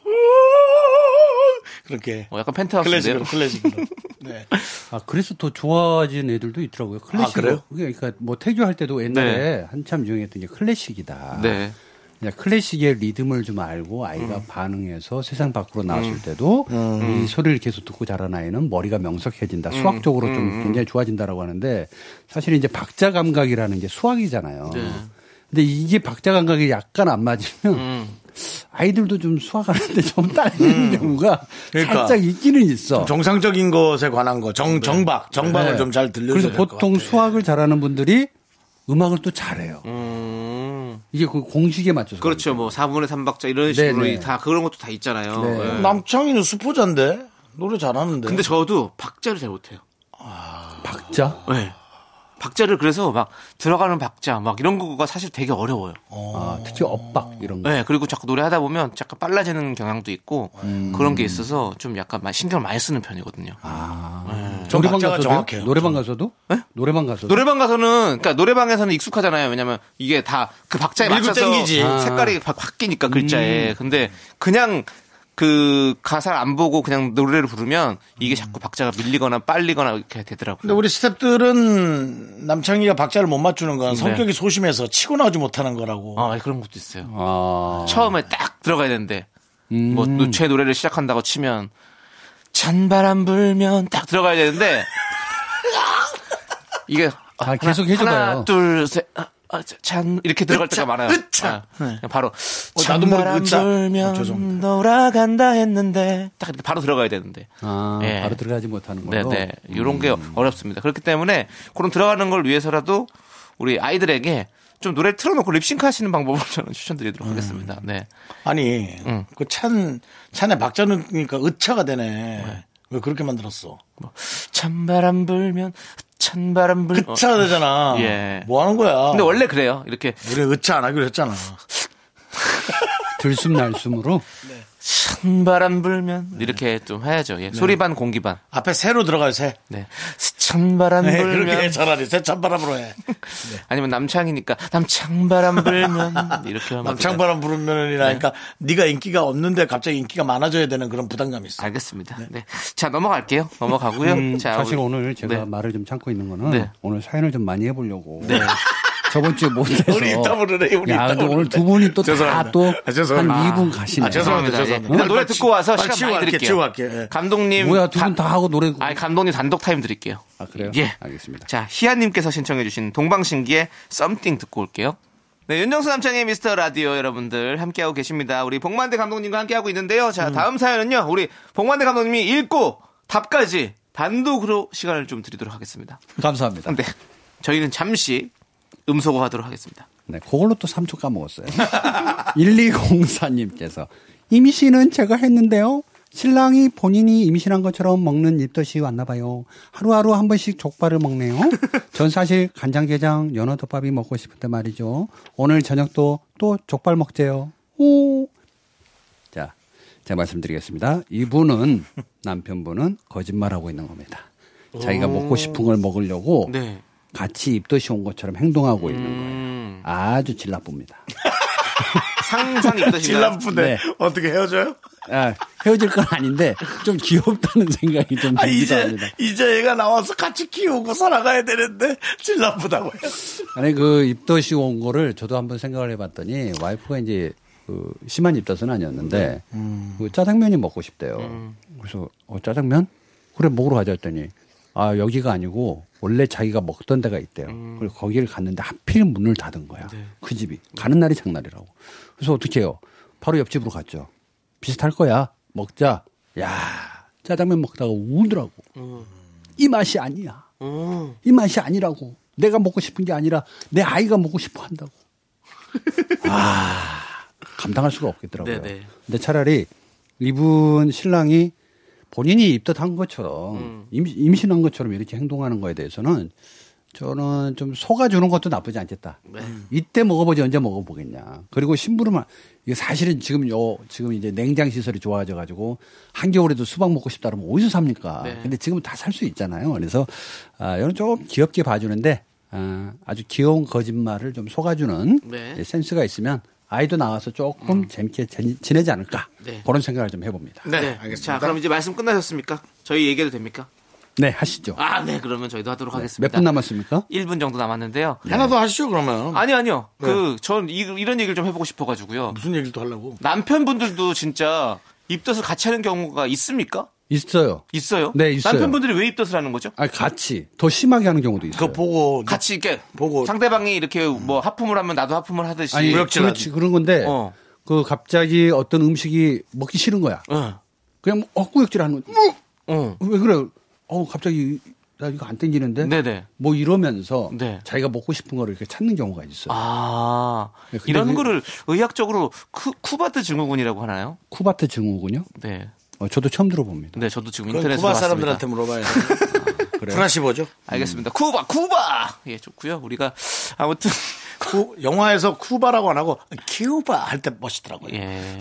그렇게 어, 약간 펜트하우스인데요. 클래식으로 클래식으로. (laughs) 네. 아 그래서 더 좋아진 애들도 있더라고요. 클래식. 아, 그래요? 그러니까 뭐 태교할 때도 옛날에 한참 유행했던 게 클래식이다. 네. 클래식의 리듬을 좀 알고 아이가 반응해서 세상 밖으로 나왔을 때도 이 소리를 계속 듣고 자란 아이는 머리가 명석해진다. 수학적으로 좀 굉장히 좋아진다라고 하는데 사실 이제 박자 감각이라는 게 수학이잖아요. 근데 이게 박자 감각이 약간 안 맞으면 아이들도 좀 수학하는데 좀 딸리는 경우가 그러니까. 살짝 있기는 있어. 정상적인 것에 관한 거, 정, 정박, 정박을 네. 좀잘 들려줘야 그래서 보통. 수학을 잘하는 분들이 음악을 또 잘해요. 음. 이게 그 공식에 맞춰서. 그렇죠. 뭐 4분의 3박자 이런 식으로 네네. 다 그런 것도 다 있잖아요. 네. 예. 남창이는 수포자인데 노래 잘하는데. 근데 저도 박자를 잘 못해요. 박자? 네. 박자를 그래서 막 들어가는 박자 막 이런 거가 사실 되게 어려워요. 아, 특히 엇박 이런 거. 네, 그리고 자꾸 노래하다 보면 약간 빨라지는 경향도 있고 그런 게 있어서 좀 약간 신경을 많이 쓰는 편이거든요. 전 노래방 박자가 가서도 정확해요. 노래방 가서도? 노래방 가서도? 노래방 가서는 그러니까 노래방에서는 익숙하잖아요. 왜냐면 이게 다 그 박자에 맞춰서 땡기지. 아. 색깔이 바, 바뀌니까 글자에. 근데 그냥 그 가사를 안 보고 그냥 노래를 부르면 이게 자꾸 박자가 밀리거나 빨리거나 이렇게 되더라고요. 근데 우리 스탭들은 남창이가 박자를 못 맞추는 건 성격이 소심해서 치고 나오지 못하는 거라고. 아, 그런 것도 있어요. 아. 처음에 딱 들어가야 되는데 음. 뭐제 노래를 시작한다고 치면 찬바람 불면 딱 들어가야 되는데 이게 아, 계속 해줘봐요. 하나 둘 셋 아, 아, 찬 이렇게 들어갈 때가 많아요. 으차. 아, 그냥 바로 나도 모르게 찬바람 으차. 어, 불면 죄송합니다. 돌아간다 했는데 딱 이렇게 바로 들어가야 되는데. 아, 예. 바로 들어가지 못하는 거요. 네네 이런 게 어렵습니다. 그렇기 때문에 그런 들어가는 걸 위해서라도 우리 아이들에게 좀 노래 틀어놓고 립싱크 하시는 방법을 (laughs) 저는 추천드리도록 하겠습니다. 네. 아니, 응. 그 찬, 찬에 박자 넣으니까 으차가 되네. 왜 그렇게 만들었어? 찬바람 불면 찬바람 불. 어. 으차가 되잖아. 예. 뭐 하는 거야? 근데 원래 그래요. 이렇게 우리 으차 안 하기로 했잖아. (laughs) 들숨 날숨으로. 찬바람 불면 이렇게 좀 해야죠. 예. 소리 반 공기 반. 앞에 새로 들어가요, 새. 네. 찬바람 네, 그렇게 해, 불면 차라리 새 찬바람으로 해. 아니면 남창이니까 남창바람 불면 이렇게 하면 남창바람 부르면이라 니까 네가 인기가 없는데 갑자기 인기가 많아져야 되는 그런 부담감이 있어. 알겠습니다. 네. 자 넘어갈게요. 넘어가고요. 음, 자 사실 우리- 오늘 제가 네. 말을 좀 참고 있는 거는 네. 오늘 사연을 좀 많이 해보려고. 네. 저번 주에 못해서. 우리 이따 부르네, 우리 야, 근데 오늘. 두 분이 또다 죄송합니다. 또 아, 한 죄송합니다. 2분 가시네. 아, 죄송합니다. 예. 죄송합니다. 그냥 노래 듣고 와서 시간 많이 갈게, 드릴게요. 갈게. 예. 감독님. 뭐야, 두 분 다- 다 하고 노래. 아니 감독님 단독 타임 드릴게요. 아, 그래요? 예. 알겠습니다. 자 희아님께서 신청해주신 동방신기의 썸띵 듣고 올게요. 네, 윤정수 남창의 미스터 라디오 여러분들 함께하고 계십니다. 우리 복만대 감독님과 함께하고 있는데요. 음. 자, 다음 사연은요. 우리 복만대 감독님이 읽고 답까지 단독으로 시간을 좀 드리도록 하겠습니다. 감사합니다. 네. 저희는 잠시 음소거 하도록 하겠습니다. 네, 그걸로 또 3초 까먹었어요. (laughs) 1204님께서 임신은 제가 했는데요. 신랑이 본인이 임신한 것처럼 먹는 입덧이 왔나 봐요. 하루하루 한 번씩 족발을 먹네요. 전 사실 간장게장 연어덮밥이 먹고 싶은데 말이죠. 오늘 저녁도 또 족발 먹재요. 오. 자, 제가 말씀드리겠습니다. 이분은 남편분은 거짓말하고 있는 겁니다. 자기가 먹고 싶은 걸 먹으려고 네. 같이 입덧이 온 것처럼 행동하고 있는 거예요. 음, 아주 질 나쁩니다. (laughs) 상상 입덧인가요? 질 나쁘네. 네. 어떻게 헤어져요? 아, 헤어질 건 아닌데 좀 귀엽다는 생각이 좀 아, 들기도 이제, 합니다. 이제 애가 나와서 같이 키우고 살아가야 되는데, 질 나쁘다고요. 아니 그 입덧이 온 거를 저도 한번 생각을 해봤더니 와이프가 이제 그 심한 입덧은 아니었는데 그 짜장면이 먹고 싶대요. 그래서 어, 짜장면 그래 먹으러 가자 했더니 아 여기가 아니고 원래 자기가 먹던 데가 있대요. 그리고 거기를 갔는데 하필 문을 닫은 거야. 그 집이 가는 날이 장날이라고. 그래서 어떻게 해요? 바로 옆집으로 갔죠. 비슷할 거야. 먹자. 야 짜장면 먹다가 울더라고. 이 맛이 아니야. 이 맛이 아니라고. 내가 먹고 싶은 게 아니라 내 아이가 먹고 싶어 한다고. (laughs) 아, 감당할 수가 없겠더라고요. 네네. 근데 차라리 이분 신랑이 본인이 입덧한 것처럼 음. 임, 임신한 것처럼 이렇게 행동하는 거에 대해서는 저는 좀 속아주는 것도 나쁘지 않겠다. 네. 이때 먹어보지 언제 먹어보겠냐. 그리고 심부름을 이게 사실은 지금 요 지금 이제 냉장 시설이 좋아져 가지고 한겨울에도 수박 먹고 싶다 그러면 어디서 삽니까? 네. 근데 지금 다 살 수 있잖아요. 그래서 아, 이건 조금 귀엽게 봐주는데 아, 아주 귀여운 거짓말을 좀 속아주는 네. 예, 센스가 있으면 아이도 나와서 조금 재밌게 지- 지내지 않을까 네. 그런 생각을 좀 해봅니다. 네, 네. 알겠습니다. 자, 그럼 이제 말씀 끝나셨습니까? 저희 얘기해도 됩니까? 네, 하시죠. 아, 네. 그러면 저희도 하도록 몇 하겠습니다. 분 남았습니까? 1분 정도 남았는데요. 하나 더 하시죠 그러면. 아니, 아니요. 그, 전 이, 이런 얘기를 좀 해보고 싶어가지고요. 무슨 얘기를 또 하려고? 남편분들도 진짜 입덧을 같이 하는 경우가 있습니까? 있어요. 있어요? 네, 있어요. 남편분들이 왜 입덧을 하는 거죠? 아, 같이 더 심하게 하는 경우도 있어요. 그거 보고 같이 이렇게 보고 상대방이 이렇게 뭐 하품을 하면 나도 하품을 하듯이. 아니, 무역질 그렇지 그런 건데 어. 그 갑자기 어떤 음식이 먹기 싫은 거야. 어. 그냥 뭐 헛구역질 하는 거. 어. 왜 그래? 어 갑자기 나 이거 안 땡기는데. 네네. 뭐 이러면서 네. 자기가 먹고 싶은 거를 이렇게 찾는 경우가 있어요. 아. 네, 이런 그- 거를 의학적으로 쿠, 쿠바트 증후군이라고 하나요? 쿠바트 증후군요. 네. 어, 저도 처음 들어봅니다. 네, 저도 지금 그건 인터넷에서 쿠바 봤습니다. 사람들한테 물어봐야 돼. (laughs) 프라시보죠. 알겠습니다. 쿠바, 쿠바! 예, 좋고요 우리가 아무튼, 쿠, 영화에서 쿠바라고 안 하고 키우바 할 때 멋있더라고요. 예.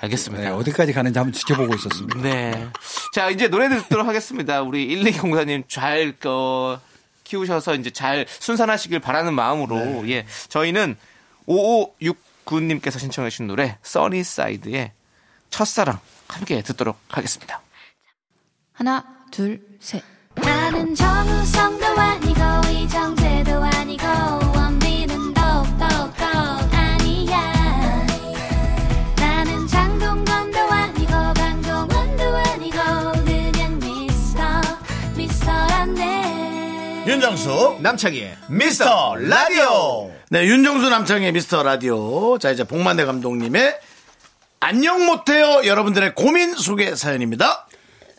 알겠습니다. 네, 어디까지 가는지 한번 지켜보고 있었습니다. 네. 자, 이제 노래 듣도록 하겠습니다. 우리 1204님 잘, 어, 키우셔서 이제 잘 순산하시길 바라는 마음으로, 예. 저희는 5569님께서 신청해주신 노래, 써니사이드의 첫사랑 함께 듣도록 하겠습니다. 하나, 둘, 셋. 나는 정우성도 아니고 이정재도 아니고 원빈은 더욱더 아니야 나는 장동건도 아니고 강동원도 아니고 그냥 미스터 미스터란데 윤정수 남창희의 미스터 라디오. 네, 윤정수 남창의 미스터 라디오. 자, 이제 복만대 감독님의 안녕 못해요. 여러분들의 고민 소개 사연입니다.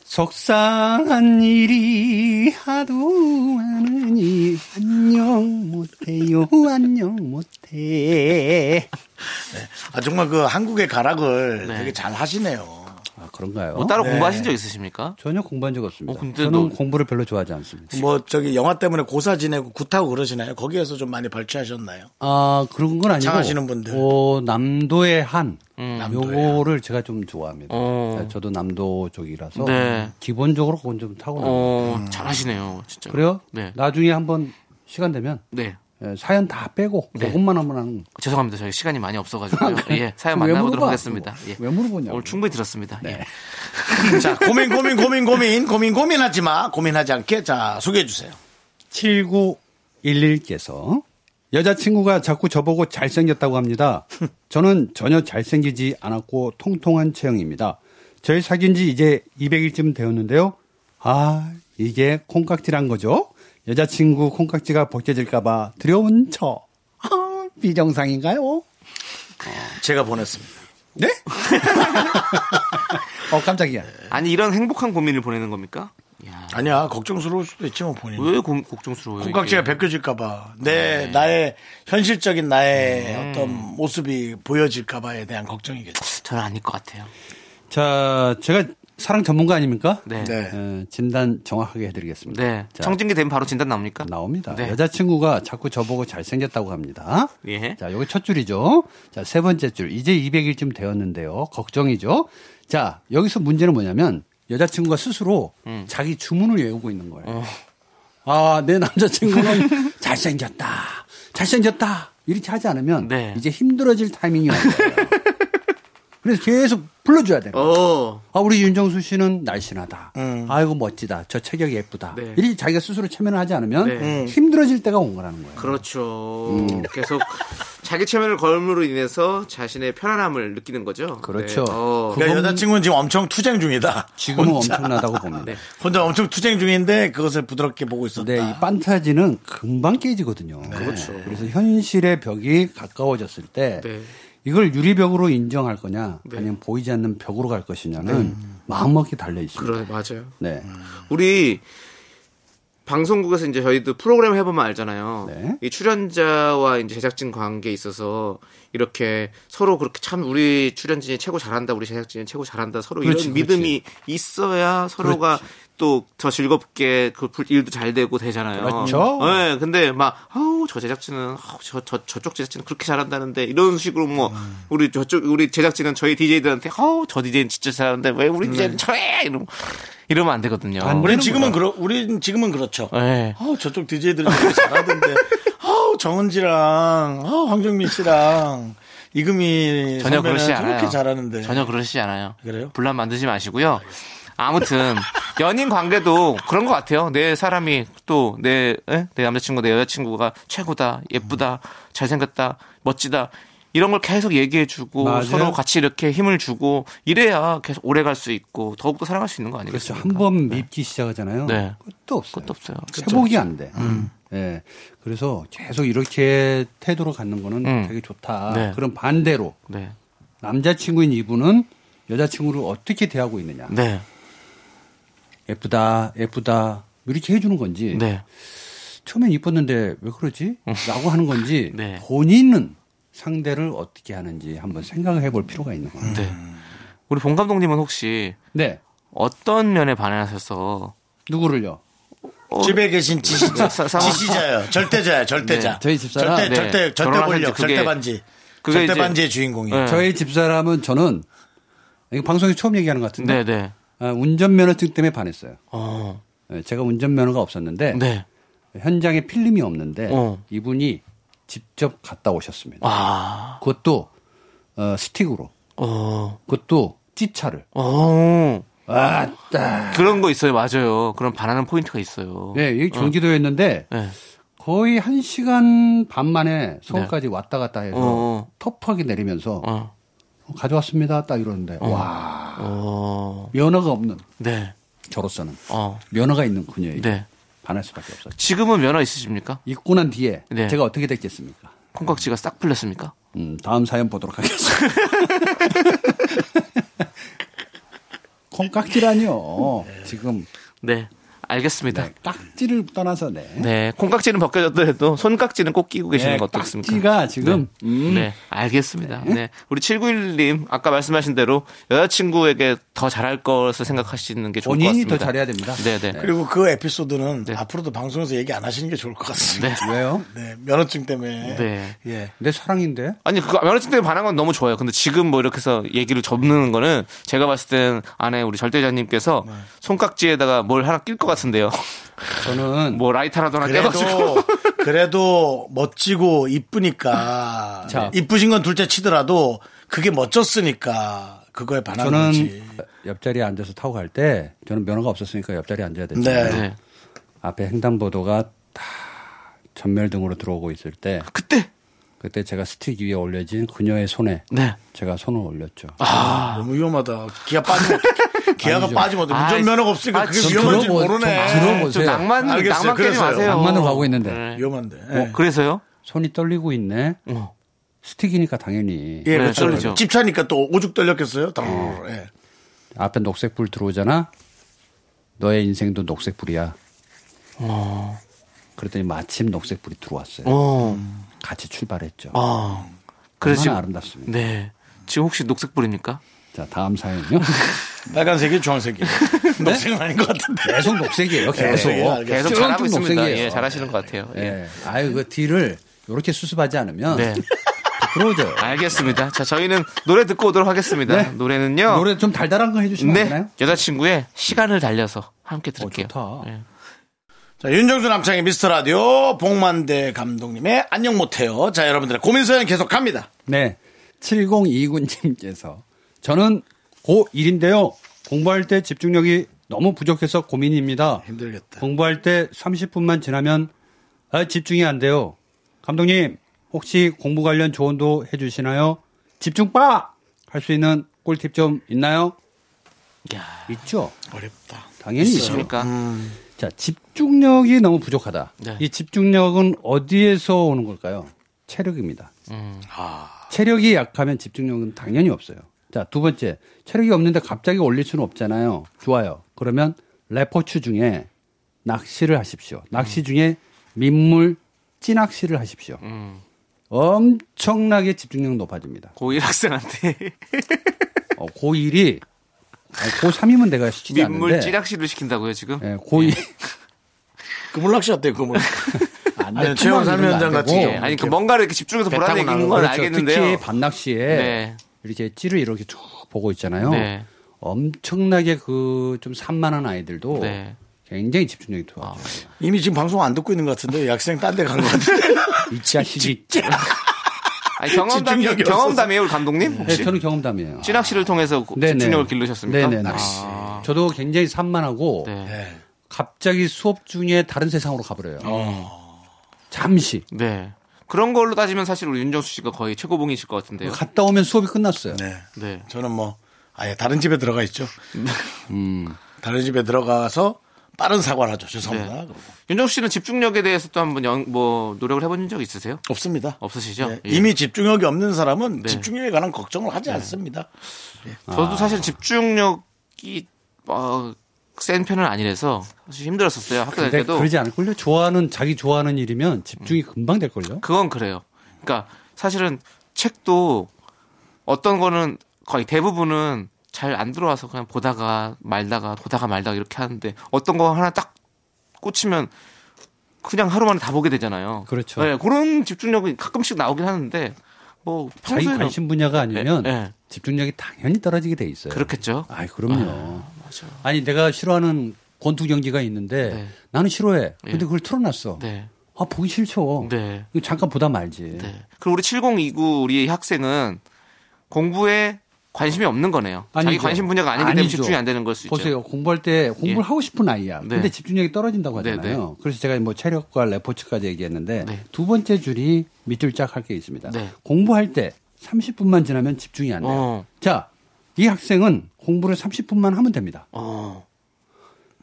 속상한 일이 하도 많으니 안녕 못해요 안녕 못해 아, 정말 그 한국의 가락을 네. 되게 잘 하시네요. 아 그런가요? 뭐 따로 네. 공부하신 적 있으십니까? 전혀 공부한 적 없습니다. 어, 근데 저는 너- 공부를 별로 좋아하지 않습니다. 뭐 저기 영화 때문에 고사 지내고 굿하고 그러시나요? 거기에서 좀 많이 발췌하셨나요? 아 그런 건 아니고 장하시는 분들. 어, 남도의 한 남도의 요거를 제가 좀 좋아합니다. 어. 네, 저도 남도 쪽이라서 네. 기본적으로 그건 좀 타고나. 어, 잘하시네요, 진짜. 그래요? 네. 나중에 한번 시간 되면 네. 예, 사연 다 빼고 네. 그것만 한번 하는. 죄송합니다. 저희 시간이 많이 없어가지고요. (laughs) 예, 사연 왜 만나보도록 하겠습니다. 예. 왜 물어보냐고. 오늘 충분히 들었습니다. 예. (laughs) 자, 고민, 고민, 고민, 고민, 고민, 고민하지 마. 고민하지 않게. 자, 소개해 주세요. 7911께서 여자친구가 자꾸 저보고 잘생겼다고 합니다. 저는 전혀 잘생기지 않았고 통통한 체형입니다. 저희 사귄 지 이제 200일쯤 되었는데요. 아, 이게 콩깍지란 거죠? 여자친구 콩깍지가 벗겨질까봐 두려운 척. 아, 비정상인가요? 제가 보냈습니다. 네? (laughs) 어, 깜짝이야. 아니, 이런 행복한 고민을 보내는 겁니까? 야, 아니야, 걱정스러울 수도 있지, 뭐, 본인. 왜 고, 걱정스러워요? 콩깍지가 이게? 벗겨질까봐. 내, 나의, 현실적인 나의 어떤 모습이 보여질까봐에 대한 걱정이겠지. 저는 아닐 것 같아요. 자, 제가 사랑 전문가 아닙니까? 네. 네. 에, 진단 정확하게 해드리겠습니다. 네. 자, 청진기 되면 바로 진단 나옵니까? 나옵니다. 네. 여자친구가 자꾸 저보고 잘생겼다고 합니다. 예. 자, 요게 첫 줄이죠. 자, 세 번째 줄. 이제 200일쯤 되었는데요. 걱정이죠. 자, 여기서 문제는 뭐냐면 여자친구가 스스로 음. 자기 주문을 외우고 있는 거예요. 어. 아, 내 남자친구는 (laughs) 잘생겼다. 잘생겼다. 이렇게 하지 않으면 네. 이제 힘들어질 타이밍이 온 거예요. 그래서 계속 불러줘야 돼요. 어. 아, 우리 윤정수 씨는 날씬하다. 음. 아이고, 멋지다. 저 체격이 예쁘다. 네. 이렇게 자기가 스스로 체면을 하지 않으면 네. 힘들어질 때가 온 거라는 거예요. 그렇죠. 음. 계속 자기 체면을 걸음으로 인해서 자신의 편안함을 느끼는 거죠. 그렇죠. 네. 어. 그러니까 여자친구는 지금 엄청 투쟁 중이다. 지금은 혼자. 엄청나다고 봅니다. 네. 혼자 엄청 투쟁 중인데 그것을 부드럽게 보고 있었다. 네, 이 판타지는 금방 깨지거든요. 그렇죠. 그래서 현실의 벽이 가까워졌을 때 네. 이걸 유리벽으로 인정할 거냐 네. 아니면 보이지 않는 벽으로 갈 것이냐는 마음먹기 달려 있습니다. 그래, 맞아요. 네. 우리 방송국에서 이제 저희도 프로그램 해보면 알잖아요. 네. 이 출연자와 이제 제작진 관계에 있어서 이렇게 서로 그렇게 참 우리 출연진이 최고 잘한다, 우리 제작진이 최고 잘한다, 서로 그렇지, 이런 믿음이 있어야 서로가 또 더 즐겁게 그 불- 일도 잘 되고 되잖아요. 그렇죠. 네, 근데 막 아우 저 제작진은 아우, 저, 저 저쪽 제작진은 그렇게 잘한다는데 이런 식으로 뭐 음. 우리 저쪽 우리 제작진은 저희 DJ들한테 아우 저 DJ는 진짜 잘하는데 왜 우리 네. DJ는 저래 이러면 이러면 안 되거든요. 안 우린 지금은. 그렇, 우린 지금은 그렇죠. 네. 아우, 저쪽 DJ들은 되게 잘하던데. (laughs) 아우, 정은지랑, 아우, 황정민 씨랑, 이금희 전혀 그러시지 않아요. 저렇게 잘하는데. 전혀 그러시지 않아요. 그래요? 분란 만드지 마시고요. 아무튼 연인 관계도 그런 것 같아요. 내 사람이 또내내 남자친구 내 여자친구가 최고다 예쁘다 잘생겼다 멋지다 이런 걸 계속 얘기해주고 맞아요. 서로 같이 이렇게 힘을 주고 이래야 계속 오래 갈 수 있고 더욱더 사랑할 수 있는 거 그렇죠. 아니겠습니까? 한번 밉기 시작하잖아요. 네. 끝도 없어요. 그것도 없어요. 회복이 안 돼. 예. 그래서 계속 이렇게 태도로 갖는 거는 음. 되게 좋다. 네. 그럼 반대로 네, 남자친구인 이분은 여자친구를 어떻게 대하고 있느냐. 네, 예쁘다, 예쁘다. 이렇게 해주는 건지. 네. 처음엔 이뻤는데 왜 그러지? 라고 하는 건지. (laughs) 네. 본인은 상대를 어떻게 하는지 한번 생각을 해볼 필요가 있는 거예요. 네. 우리 본 감독님은 혹시 네. 어떤 면에 반하셔서 누구를요? 집에 계신 지시자, 지시자요. 절대자야, 절대자. 네. 저희 집사람? 절대, 네. 절대, 절대 권력, 절대 반지. 그게 절대 이제- 반지의 주인공이에요. 네. 저희 집사람은 저는 방송에 처음 얘기하는 것 같은데 네, 네. 아, 운전면허증 때문에 반했어요. 어, 예, 제가 운전면허가 없었는데 네. 현장에 필름이 없는데 어. 이분이 직접 갔다 오셨습니다. 와, 그것도 어, 스틱으로, 어, 그것도 찌차를. 어. 아따. 그런 거 있어요, 맞아요. 그런 반하는 포인트가 있어요. 네, 여기 경기도였는데 네. 거의 한 시간 반 만에 서울까지 왔다 갔다 해서 어. 터프하게 내리면서 어, 가져왔습니다. 딱 이러는데 와 어, 면허가 없는 네, 저로서는 어, 면허가 있는 그녀에게 네. 반할 수밖에 없었죠. 지금은 면허 있으십니까? 입고 난 뒤에 네. 제가 어떻게 됐겠습니까? 콩깍지가 싹 풀렸습니까? 음, 다음 사연 보도록 하겠습니다. (laughs) 콩깍지라뇨. 지금 네, 알겠습니다. 네, 깍지를 떠나서 네. 네, 콩깍지는 벗겨졌더라도 손깍지는 꼭 끼고 계시는 네, 거 어떻습니까? 깍지가 지금 음, 네, 알겠습니다. 네. 우리 7911님, 아까 말씀하신 대로 여자친구에게 더 잘할 것을 생각하시는 게 좋을 것 본인이 같습니다. 더 잘해야 됩니다. 네, 네. 그리고 그 에피소드는 네. 앞으로도 방송에서 얘기 안 하시는 게 좋을 것 같습니다. 네. 왜요? 네, 면허증 때문에. 네. 예. 내 사랑인데. 아니, 그 면허증 때문에 반한 건 너무 좋아요. 근데 지금 뭐 이렇게 해서 얘기를 접는 거는 제가 봤을 땐 안에 우리 절대자님께서 네. 손깍지에다가 뭘 하나 낄 것 같 은데요. 저는 뭐 라이터라도 하나 떼가지고. 그래도 그래도 멋지고 이쁘니까 자. 이쁘신 건 둘째 치더라도 그게 멋졌으니까 그거에 반하는 저는 거지. 옆자리에 앉아서 타고 갈 때 저는 면허가 없었으니까 옆자리에 앉아야 됐죠. 네. 네. 앞에 횡단보도가 다 전멸등으로 들어오고 있을 때 그때. 그때 제가 스틱 위에 올려진 그녀의 손에 네. 제가 손을 올렸죠. 너무 위험하다. 기아 빠지면 어떡해. 기아가 아니죠. 빠지면. 아, 운전면허가 없으니까 아, 그게 좀 위험한지 들어보- 모르네. 좀 들어보세요. 좀 낭만, 알겠어요. 낭만 깨지. 마세요. 낭만으로 가고 있는데 네. 위험한데. 어, 예. 그래서요? 손이 떨리고 있네. 어. 스틱이니까 당연히 예, 네, 그렇죠. 떨리죠. 집차니까 또 오죽 떨렸겠어요. 다. 예. 앞에 녹색불 들어오잖아. 너의 인생도 녹색불이야. 그랬더니 마침 녹색불이 들어왔어요. 어. 같이 출발했죠. 어. 그래서 지금, 아름답습니다. 네. 지금 혹시 녹색불입니까? 자 다음 사연요. (laughs) 빨간색이 주황색이. (laughs) 녹색은 아닌 것 같은데. 계속 녹색이에요. 계속. 네. 계속 쭉 잘하고 있습니다. 예, 잘하시는 것 같아요. 예. 예. 아유 그 뒤를 이렇게 수습하지 않으면 네. 부끄러워져요. 알겠습니다. 자, 저희는 노래 듣고 오도록 하겠습니다. 네. 노래는요. 노래 좀 달달한 거 해주시면 안 네. 되나요? 여자친구의 시간을 달려서 함께 들을게요. 좋다. 예. 자, 윤정수 남창의 미스터 라디오 복만대 감독님의 안녕 못해요. 자, 여러분들의 고민 사연 계속 갑니다. 네. 7029님께서 저는 고1인데요. 공부할 때 집중력이 너무 부족해서 고민입니다. 힘들겠다. 공부할 때 30분만 지나면 아, 집중이 안 돼요. 감독님, 혹시 공부 관련 조언도 해 주시나요? 집중 빠! 할 수 있는 꿀팁 좀 있나요? 야, 있죠. 어렵다. 당연히. 있습니까? 자, 집중력이 너무 부족하다. 네. 이 집중력은 어디에서 오는 걸까요? 체력입니다. 음. 체력이 약하면 집중력은 당연히 없어요. 자, 두 번째. 체력이 없는데 갑자기 올릴 수는 없잖아요. 좋아요. 그러면 레포츠 중에 낚시를 하십시오. 낚시 중에 민물 찌낚시를 하십시오. 음. 엄청나게 집중력 높아집니다. 고1 학생한테 (laughs) 어, 고1이 고3이면 내가 시키지 민물 않는데 찌낚시를 시킨다고요 지금? 예, 고2 그물낚시 어때요, 그물? (laughs) 안 아니, 돼. 사면장 같이. 되고. 예, 아니 그 뭔가를 이렇게 집중해서 배 보라는 얘기인 건 그렇죠. 알겠는데요. 특히 밤낚시에 네. 이렇게 찌를 이렇게 쭉 보고 있잖아요. 네. 엄청나게 그 좀 산만한 아이들도 네. 굉장히 집중력이 좋아요. 이미 지금 방송 안 듣고 있는 것 같은데, 이 학생 딴 데 간 것 같은데. (laughs) 이 자식이. 아니 경험담이 경험담이에요, 우리 감독님? 네, 혹시 저는 경험담이에요. 찌낚시를 통해서 고- 네네. 집중력을 기르셨습니까? 네네. 아, 저도 굉장히 산만하고 네. 갑자기 수업 중에 다른 세상으로 가버려요. 어. 잠시. 네. 그런 걸로 따지면 사실 우리 윤정수 씨가 거의 최고봉이실 것 같은데요. 갔다 오면 수업이 끝났어요. 네. 네. 저는 뭐, 아예 다른 집에 들어가 있죠. 음. 다른 집에 들어가서 빠른 사과를 하죠. 죄송합니다. 그러고. 윤정수 씨는 집중력에 대해서 또 한번 영, 뭐 노력을 해본 적 있으세요? 없습니다. 없으시죠? 네. 예. 이미 집중력이 없는 사람은 네. 집중력에 관한 걱정을 하지 않습니다. 저도 사실 집중력이 어, 센 편은 아니라서 사실 힘들었었어요. 학교 다닐 때도. 그러지 않을걸요? 좋아하는, 자기 좋아하는 일이면 집중이 금방 될걸요? 그건 그래요. 그러니까 사실은 책도 어떤 거는 거의 대부분은 잘 안 들어와서 그냥 보다가 말다가 보다가 말다가 이렇게 하는데 어떤 거 하나 딱 꽂히면 그냥 하루 만에 다 보게 되잖아요. 그렇죠. 네, 그런 집중력이 가끔씩 나오긴 하는데 뭐 자기 관심 분야가 아니면 예, 예. 집중력이 당연히 떨어지게 돼 있어요. 그렇겠죠. 아이, 그럼요. 맞아. 아니, 내가 싫어하는 권투 경기가 있는데 네. 나는 싫어해. 근데 예. 그걸 틀어놨어. 네. 아, 보기 싫죠. 네. 잠깐 보다 말지. 네. 그럼 우리 7029 우리 학생은 공부에 관심이 없는 거네요. 자기 아니죠. 관심 분야가 아니기 때문에 아니죠. 집중이 안 되는 걸 수 있죠. 보세요. 공부할 때 공부를 예. 하고 싶은 아이야. 네. 근데 집중력이 떨어진다고 네, 하잖아요. 그래서 제가 뭐 체력과 레포츠까지 얘기했는데 네. 두 번째 줄이 밑줄 짝 할 게 있습니다. 네. 공부할 때 30분만 지나면 집중이 안 돼요. 어. 자, 이 학생은 공부를 30분만 하면 됩니다. 어.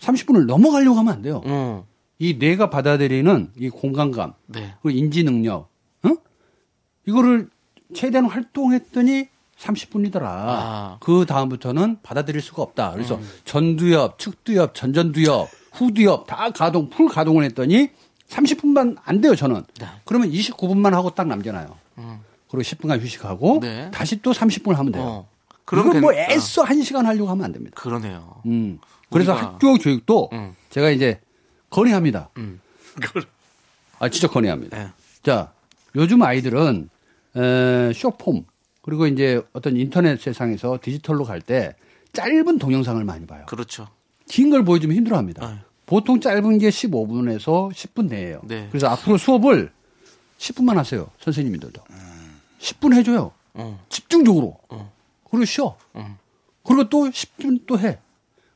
30분을 넘어가려고 하면 안 돼요. 어. 이 뇌가 받아들이는 이 공간감, 네. 그 인지 능력, 어? 이거를 최대한 활동했더니 30분이더라. 아. 그 다음부터는 받아들일 수가 없다. 그래서 음. 전두엽, 측두엽, 전전두엽, 후두엽 다 가동, 풀 가동을 했더니 30분만 안 돼요, 저는. 네. 그러면 29분만 하고 딱 남겨놔요. 그리고 10분간 휴식하고 음. 네. 다시 또 30분을 하면 돼요. 어. 그럼 괜- 뭐 아, 애써 한 시간 하려고 하면 안 됩니다. 그러네요. 음. 그래서 우리가- 학교 교육도 음. 제가 이제 건의합니다. 음. 아, 진짜 건의합니다. 네. 자, 요즘 아이들은 에, 쇼폼 그리고 이제 어떤 인터넷 세상에서 디지털로 갈 때 짧은 동영상을 많이 봐요. 그렇죠. 긴 걸 보여주면 힘들어 합니다. 네. 보통 짧은 게 15분에서 10분 내예요. 네. 그래서 앞으로 수업을 10분만 하세요. 선생님들도. 10분 해줘요. 어. 집중적으로. 어. 그리고 쉬어. 음. 그리고 또 10분 또 해.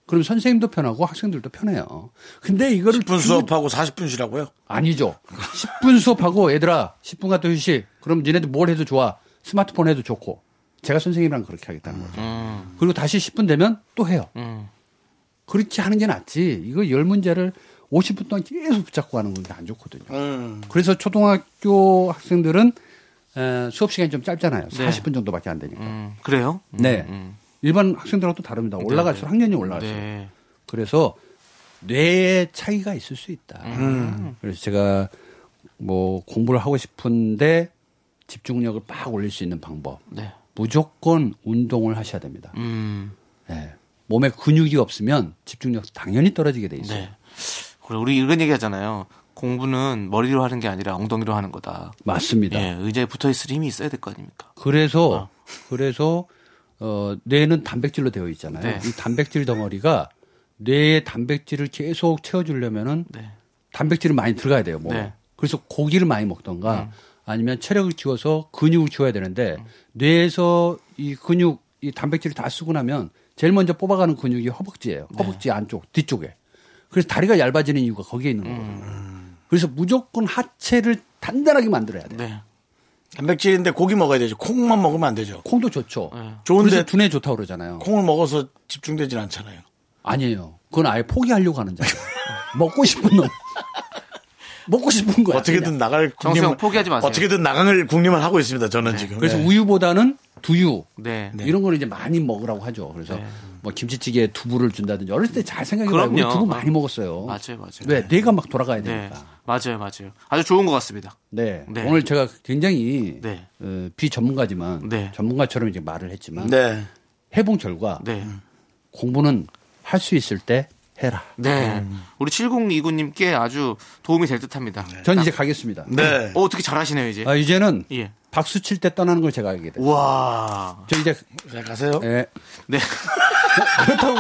그럼 선생님도 편하고 학생들도 편해요. 근데 이거를 10분 주- 수업하고 40분 쉬라고요? 아니죠. 10분 수업하고 얘들아 10분 갔다 휴식. 그럼 니네들 뭘 해도 좋아. 스마트폰 해도 좋고. 제가 선생님이랑 그렇게 하겠다는 거죠. 음. 그리고 다시 10분 되면 또 해요. 음. 그렇게 하는 게 낫지. 이거 열 문제를 50분 동안 계속 붙잡고 하는 건 안 좋거든요. 음. 그래서 초등학교 학생들은 에, 수업 시간이 좀 짧잖아요. 네. 40분 정도밖에 안 되니까. 음. 그래요? 네. 음. 일반 학생들하고 또 다릅니다. 올라갈수록 학년이 올라갈수록. 네. 그래서 뇌의 차이가 있을 수 있다. 음. 그래서 제가 뭐 공부를 하고 싶은데 집중력을 빡 올릴 수 있는 방법. 네. 무조건 운동을 하셔야 됩니다. 음. 네. 몸에 근육이 없으면 집중력 당연히 떨어지게 돼 있어요. 네. 그래 우리 이런 얘기 하잖아요. 공부는 머리로 하는 게 아니라 엉덩이로 하는 거다. 맞습니다. 예, 의자에 붙어 있을 힘이 있어야 될 거 아닙니까? 그래서 그래서 어 뇌는 단백질로 되어 있잖아요. 네. 이 단백질 덩어리가 뇌의 단백질을 계속 채워주려면은 네. 단백질을 많이 들어가야 돼요. 뭐. 네. 그래서 고기를 많이 먹던가 아니면 체력을 키워서 근육을 키워야 되는데 음. 뇌에서 이 근육 이 단백질을 다 쓰고 나면 제일 먼저 뽑아가는 근육이 허벅지예요. 네. 허벅지 안쪽 뒤쪽에. 그래서 다리가 얇아지는 이유가 거기에 있는. 음. 그래서 무조건 하체를 단단하게 만들어야 돼요. 네. 단백질인데 고기 먹어야 되죠. 콩만 먹으면 안 되죠. 콩도 좋죠. 네. 좋은데 두뇌 좋다고 그러잖아요. 콩을 먹어서 집중되진 않잖아요. 아니에요. 그건 아예 포기하려고 하는 자예요. (laughs) 먹고 싶은 놈. 먹고 싶은 거야. 어떻게든 그냥. 나갈 국림을 포기하지 마세요. 어떻게든 나갈 국림을 하고 있습니다. 저는 지금. 그래서 네. 우유보다는 두유 네. 네. 이런 거는 이제 많이 먹으라고 하죠. 그래서 네. 뭐 김치찌개에 두부를 준다든지 어렸을 때잘 그럼요. 두부 많이 먹었어요. 맞아요, 맞아요. 왜 뇌가 막 돌아가야 네. 되니까. 맞아요, 맞아요. 아주 좋은 것 같습니다. 네. 네. 오늘 제가 굉장히 네. 어, 비전문가지만 네. 전문가처럼 이제 말을 했지만 네. 해본 결과 네. 공부는 할 수 있을 때 해라. 네. 우리 7029님께 아주 도움이 될 듯 합니다. 전 이제 가겠습니다. 네. 어, 어떻게 잘하시네요, 이제. 아, 이제는 예. 박수 칠 때 떠나는 걸 제가 알게 돼요. 와. 저 이제 자, 가세요. 예. 네. (laughs) 그렇다고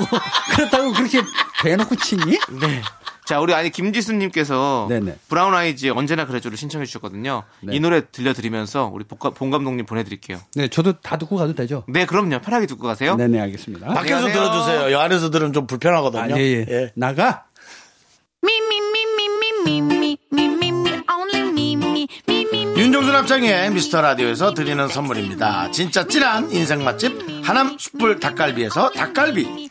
그렇다고 그렇게 대놓고 치니? 네. 자, 우리 아니 김지수님께서 브라운 아이즈 언제나 그래줘를 신청해 주셨거든요. 네. 이 노래 들려드리면서 우리 본 감독님 보내드릴게요. 네, 저도 다 듣고 가도 되죠? 네, 그럼요. 편하게 듣고 가세요. 네네, 알겠습니다. 밖에서 안녕하세요. 들어주세요. 여 안에서 들으면 좀 불편하거든요. 아, 예, 예. 예. 나가. 윤정수 남창희의 미스터 라디오에서 드리는 선물입니다. 진짜 찐한 인생 맛집 하남 숯불 닭갈비에서 닭갈비.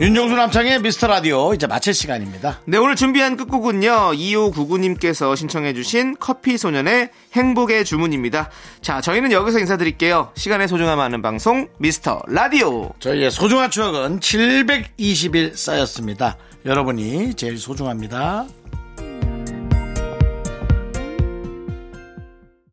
윤정수 남창희의 미스터 라디오 이제 마칠 시간입니다. 네, 오늘 준비한 끝곡은요, 2599님께서 신청해 주신 커피 소년의 행복의 주문입니다. 자, 저희는 여기서 인사드릴게요. 시간의 소중함 아는 방송, 미스터 라디오. 저희의 소중한 추억은 720일 쌓였습니다. 여러분이 제일 소중합니다.